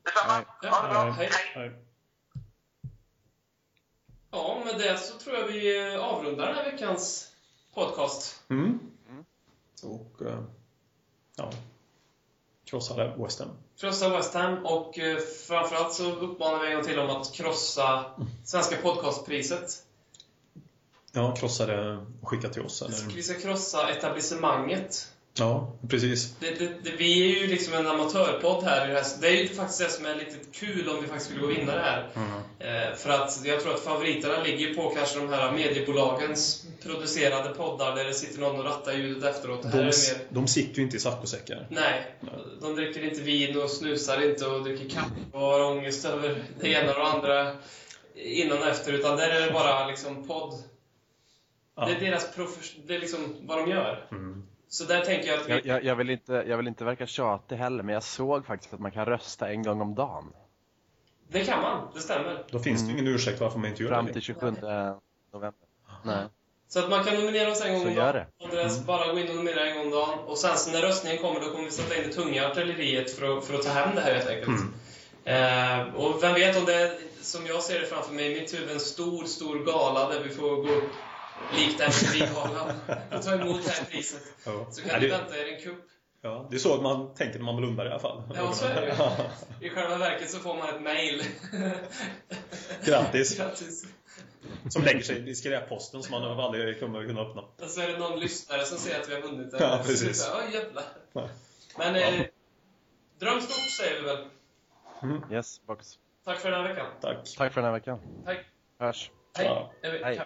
S4: Detsamma.
S3: Nej.
S4: Ha det bra.
S1: Hej. Ja, med det så tror jag vi avrundar den här veckans podcast.
S2: Mm. Och, eh, ja. Krossade West Ham.
S1: Krossa West Ham och eh, framförallt så uppmanar vi en gång till om att krossa Svenska podcastpriset.
S2: Ja, krossade och skickade till oss. Eller?
S1: Vi ska krossa etablissemanget.
S2: Ja, precis.
S1: Det, det, det, vi är ju liksom en amatörpodd här. det här. Det är ju faktiskt det som är lite kul om vi faktiskt skulle gå och vinna det här. Eh, för att jag tror att favoriterna ligger på kanske de här mediebolagens producerade poddar där det sitter någon och rattar ljudet efteråt.
S2: De,
S1: mer...
S2: de sitter ju inte i saccosäckar.
S1: Nej, de dricker inte vin och snusar inte och dricker kaffe och har ångest över det ena och det andra innan och efter. Utan där är det bara liksom podd.
S2: Ja.
S1: Det är deras profes... Det är liksom vad de gör.
S2: Mm.
S1: Så där tänker jag att vi...
S3: Jag, jag, jag, vill inte, jag vill inte verka tjatig heller, men jag såg faktiskt att man kan rösta en gång om dagen.
S1: Det kan man, det stämmer.
S2: Då finns det ju ingen ursäkt varför man inte gör
S3: Fram
S2: det.
S3: till 27 november. Nej.
S1: Så att man kan nominera oss en gång om dagen.
S3: det.
S1: Andreas, bara gå in och nominera en gång om dagen. Och sen så när röstningen kommer, då kommer vi sätta in det tunga artilleriet för att, för att ta hem det här helt enkelt. Eh, och vem vet om det som jag ser det framför mig, i mitt huvud en stor, stor gala där vi får gå upp likt MTV-galan och ta emot det här priset.
S2: Ja.
S1: Så
S2: Ja,
S1: kan ni
S2: det,
S1: vänta er en kupp.
S2: ja, det är så man tänker när man blundar i alla fall.
S1: Ja, så är det ju. I själva verket så får man ett mail.
S2: Grattis.
S1: Grattis.
S2: Som lägger sig i skräpposten som man aldrig kommer kunna öppna.
S1: Och så är det någon lyssnare som ser att vi har vunnit det.
S2: Ja, precis.
S1: så Ja, jävlar.
S2: Ja.
S1: Men eh, dröm stort säger vi väl.
S3: Yes, box.
S1: Tack för den här veckan.
S2: Tack.
S3: Tack för den här veckan.
S1: Tack.
S3: Hörs.
S1: Hej.
S2: Ja.
S1: Eh,
S3: Hej.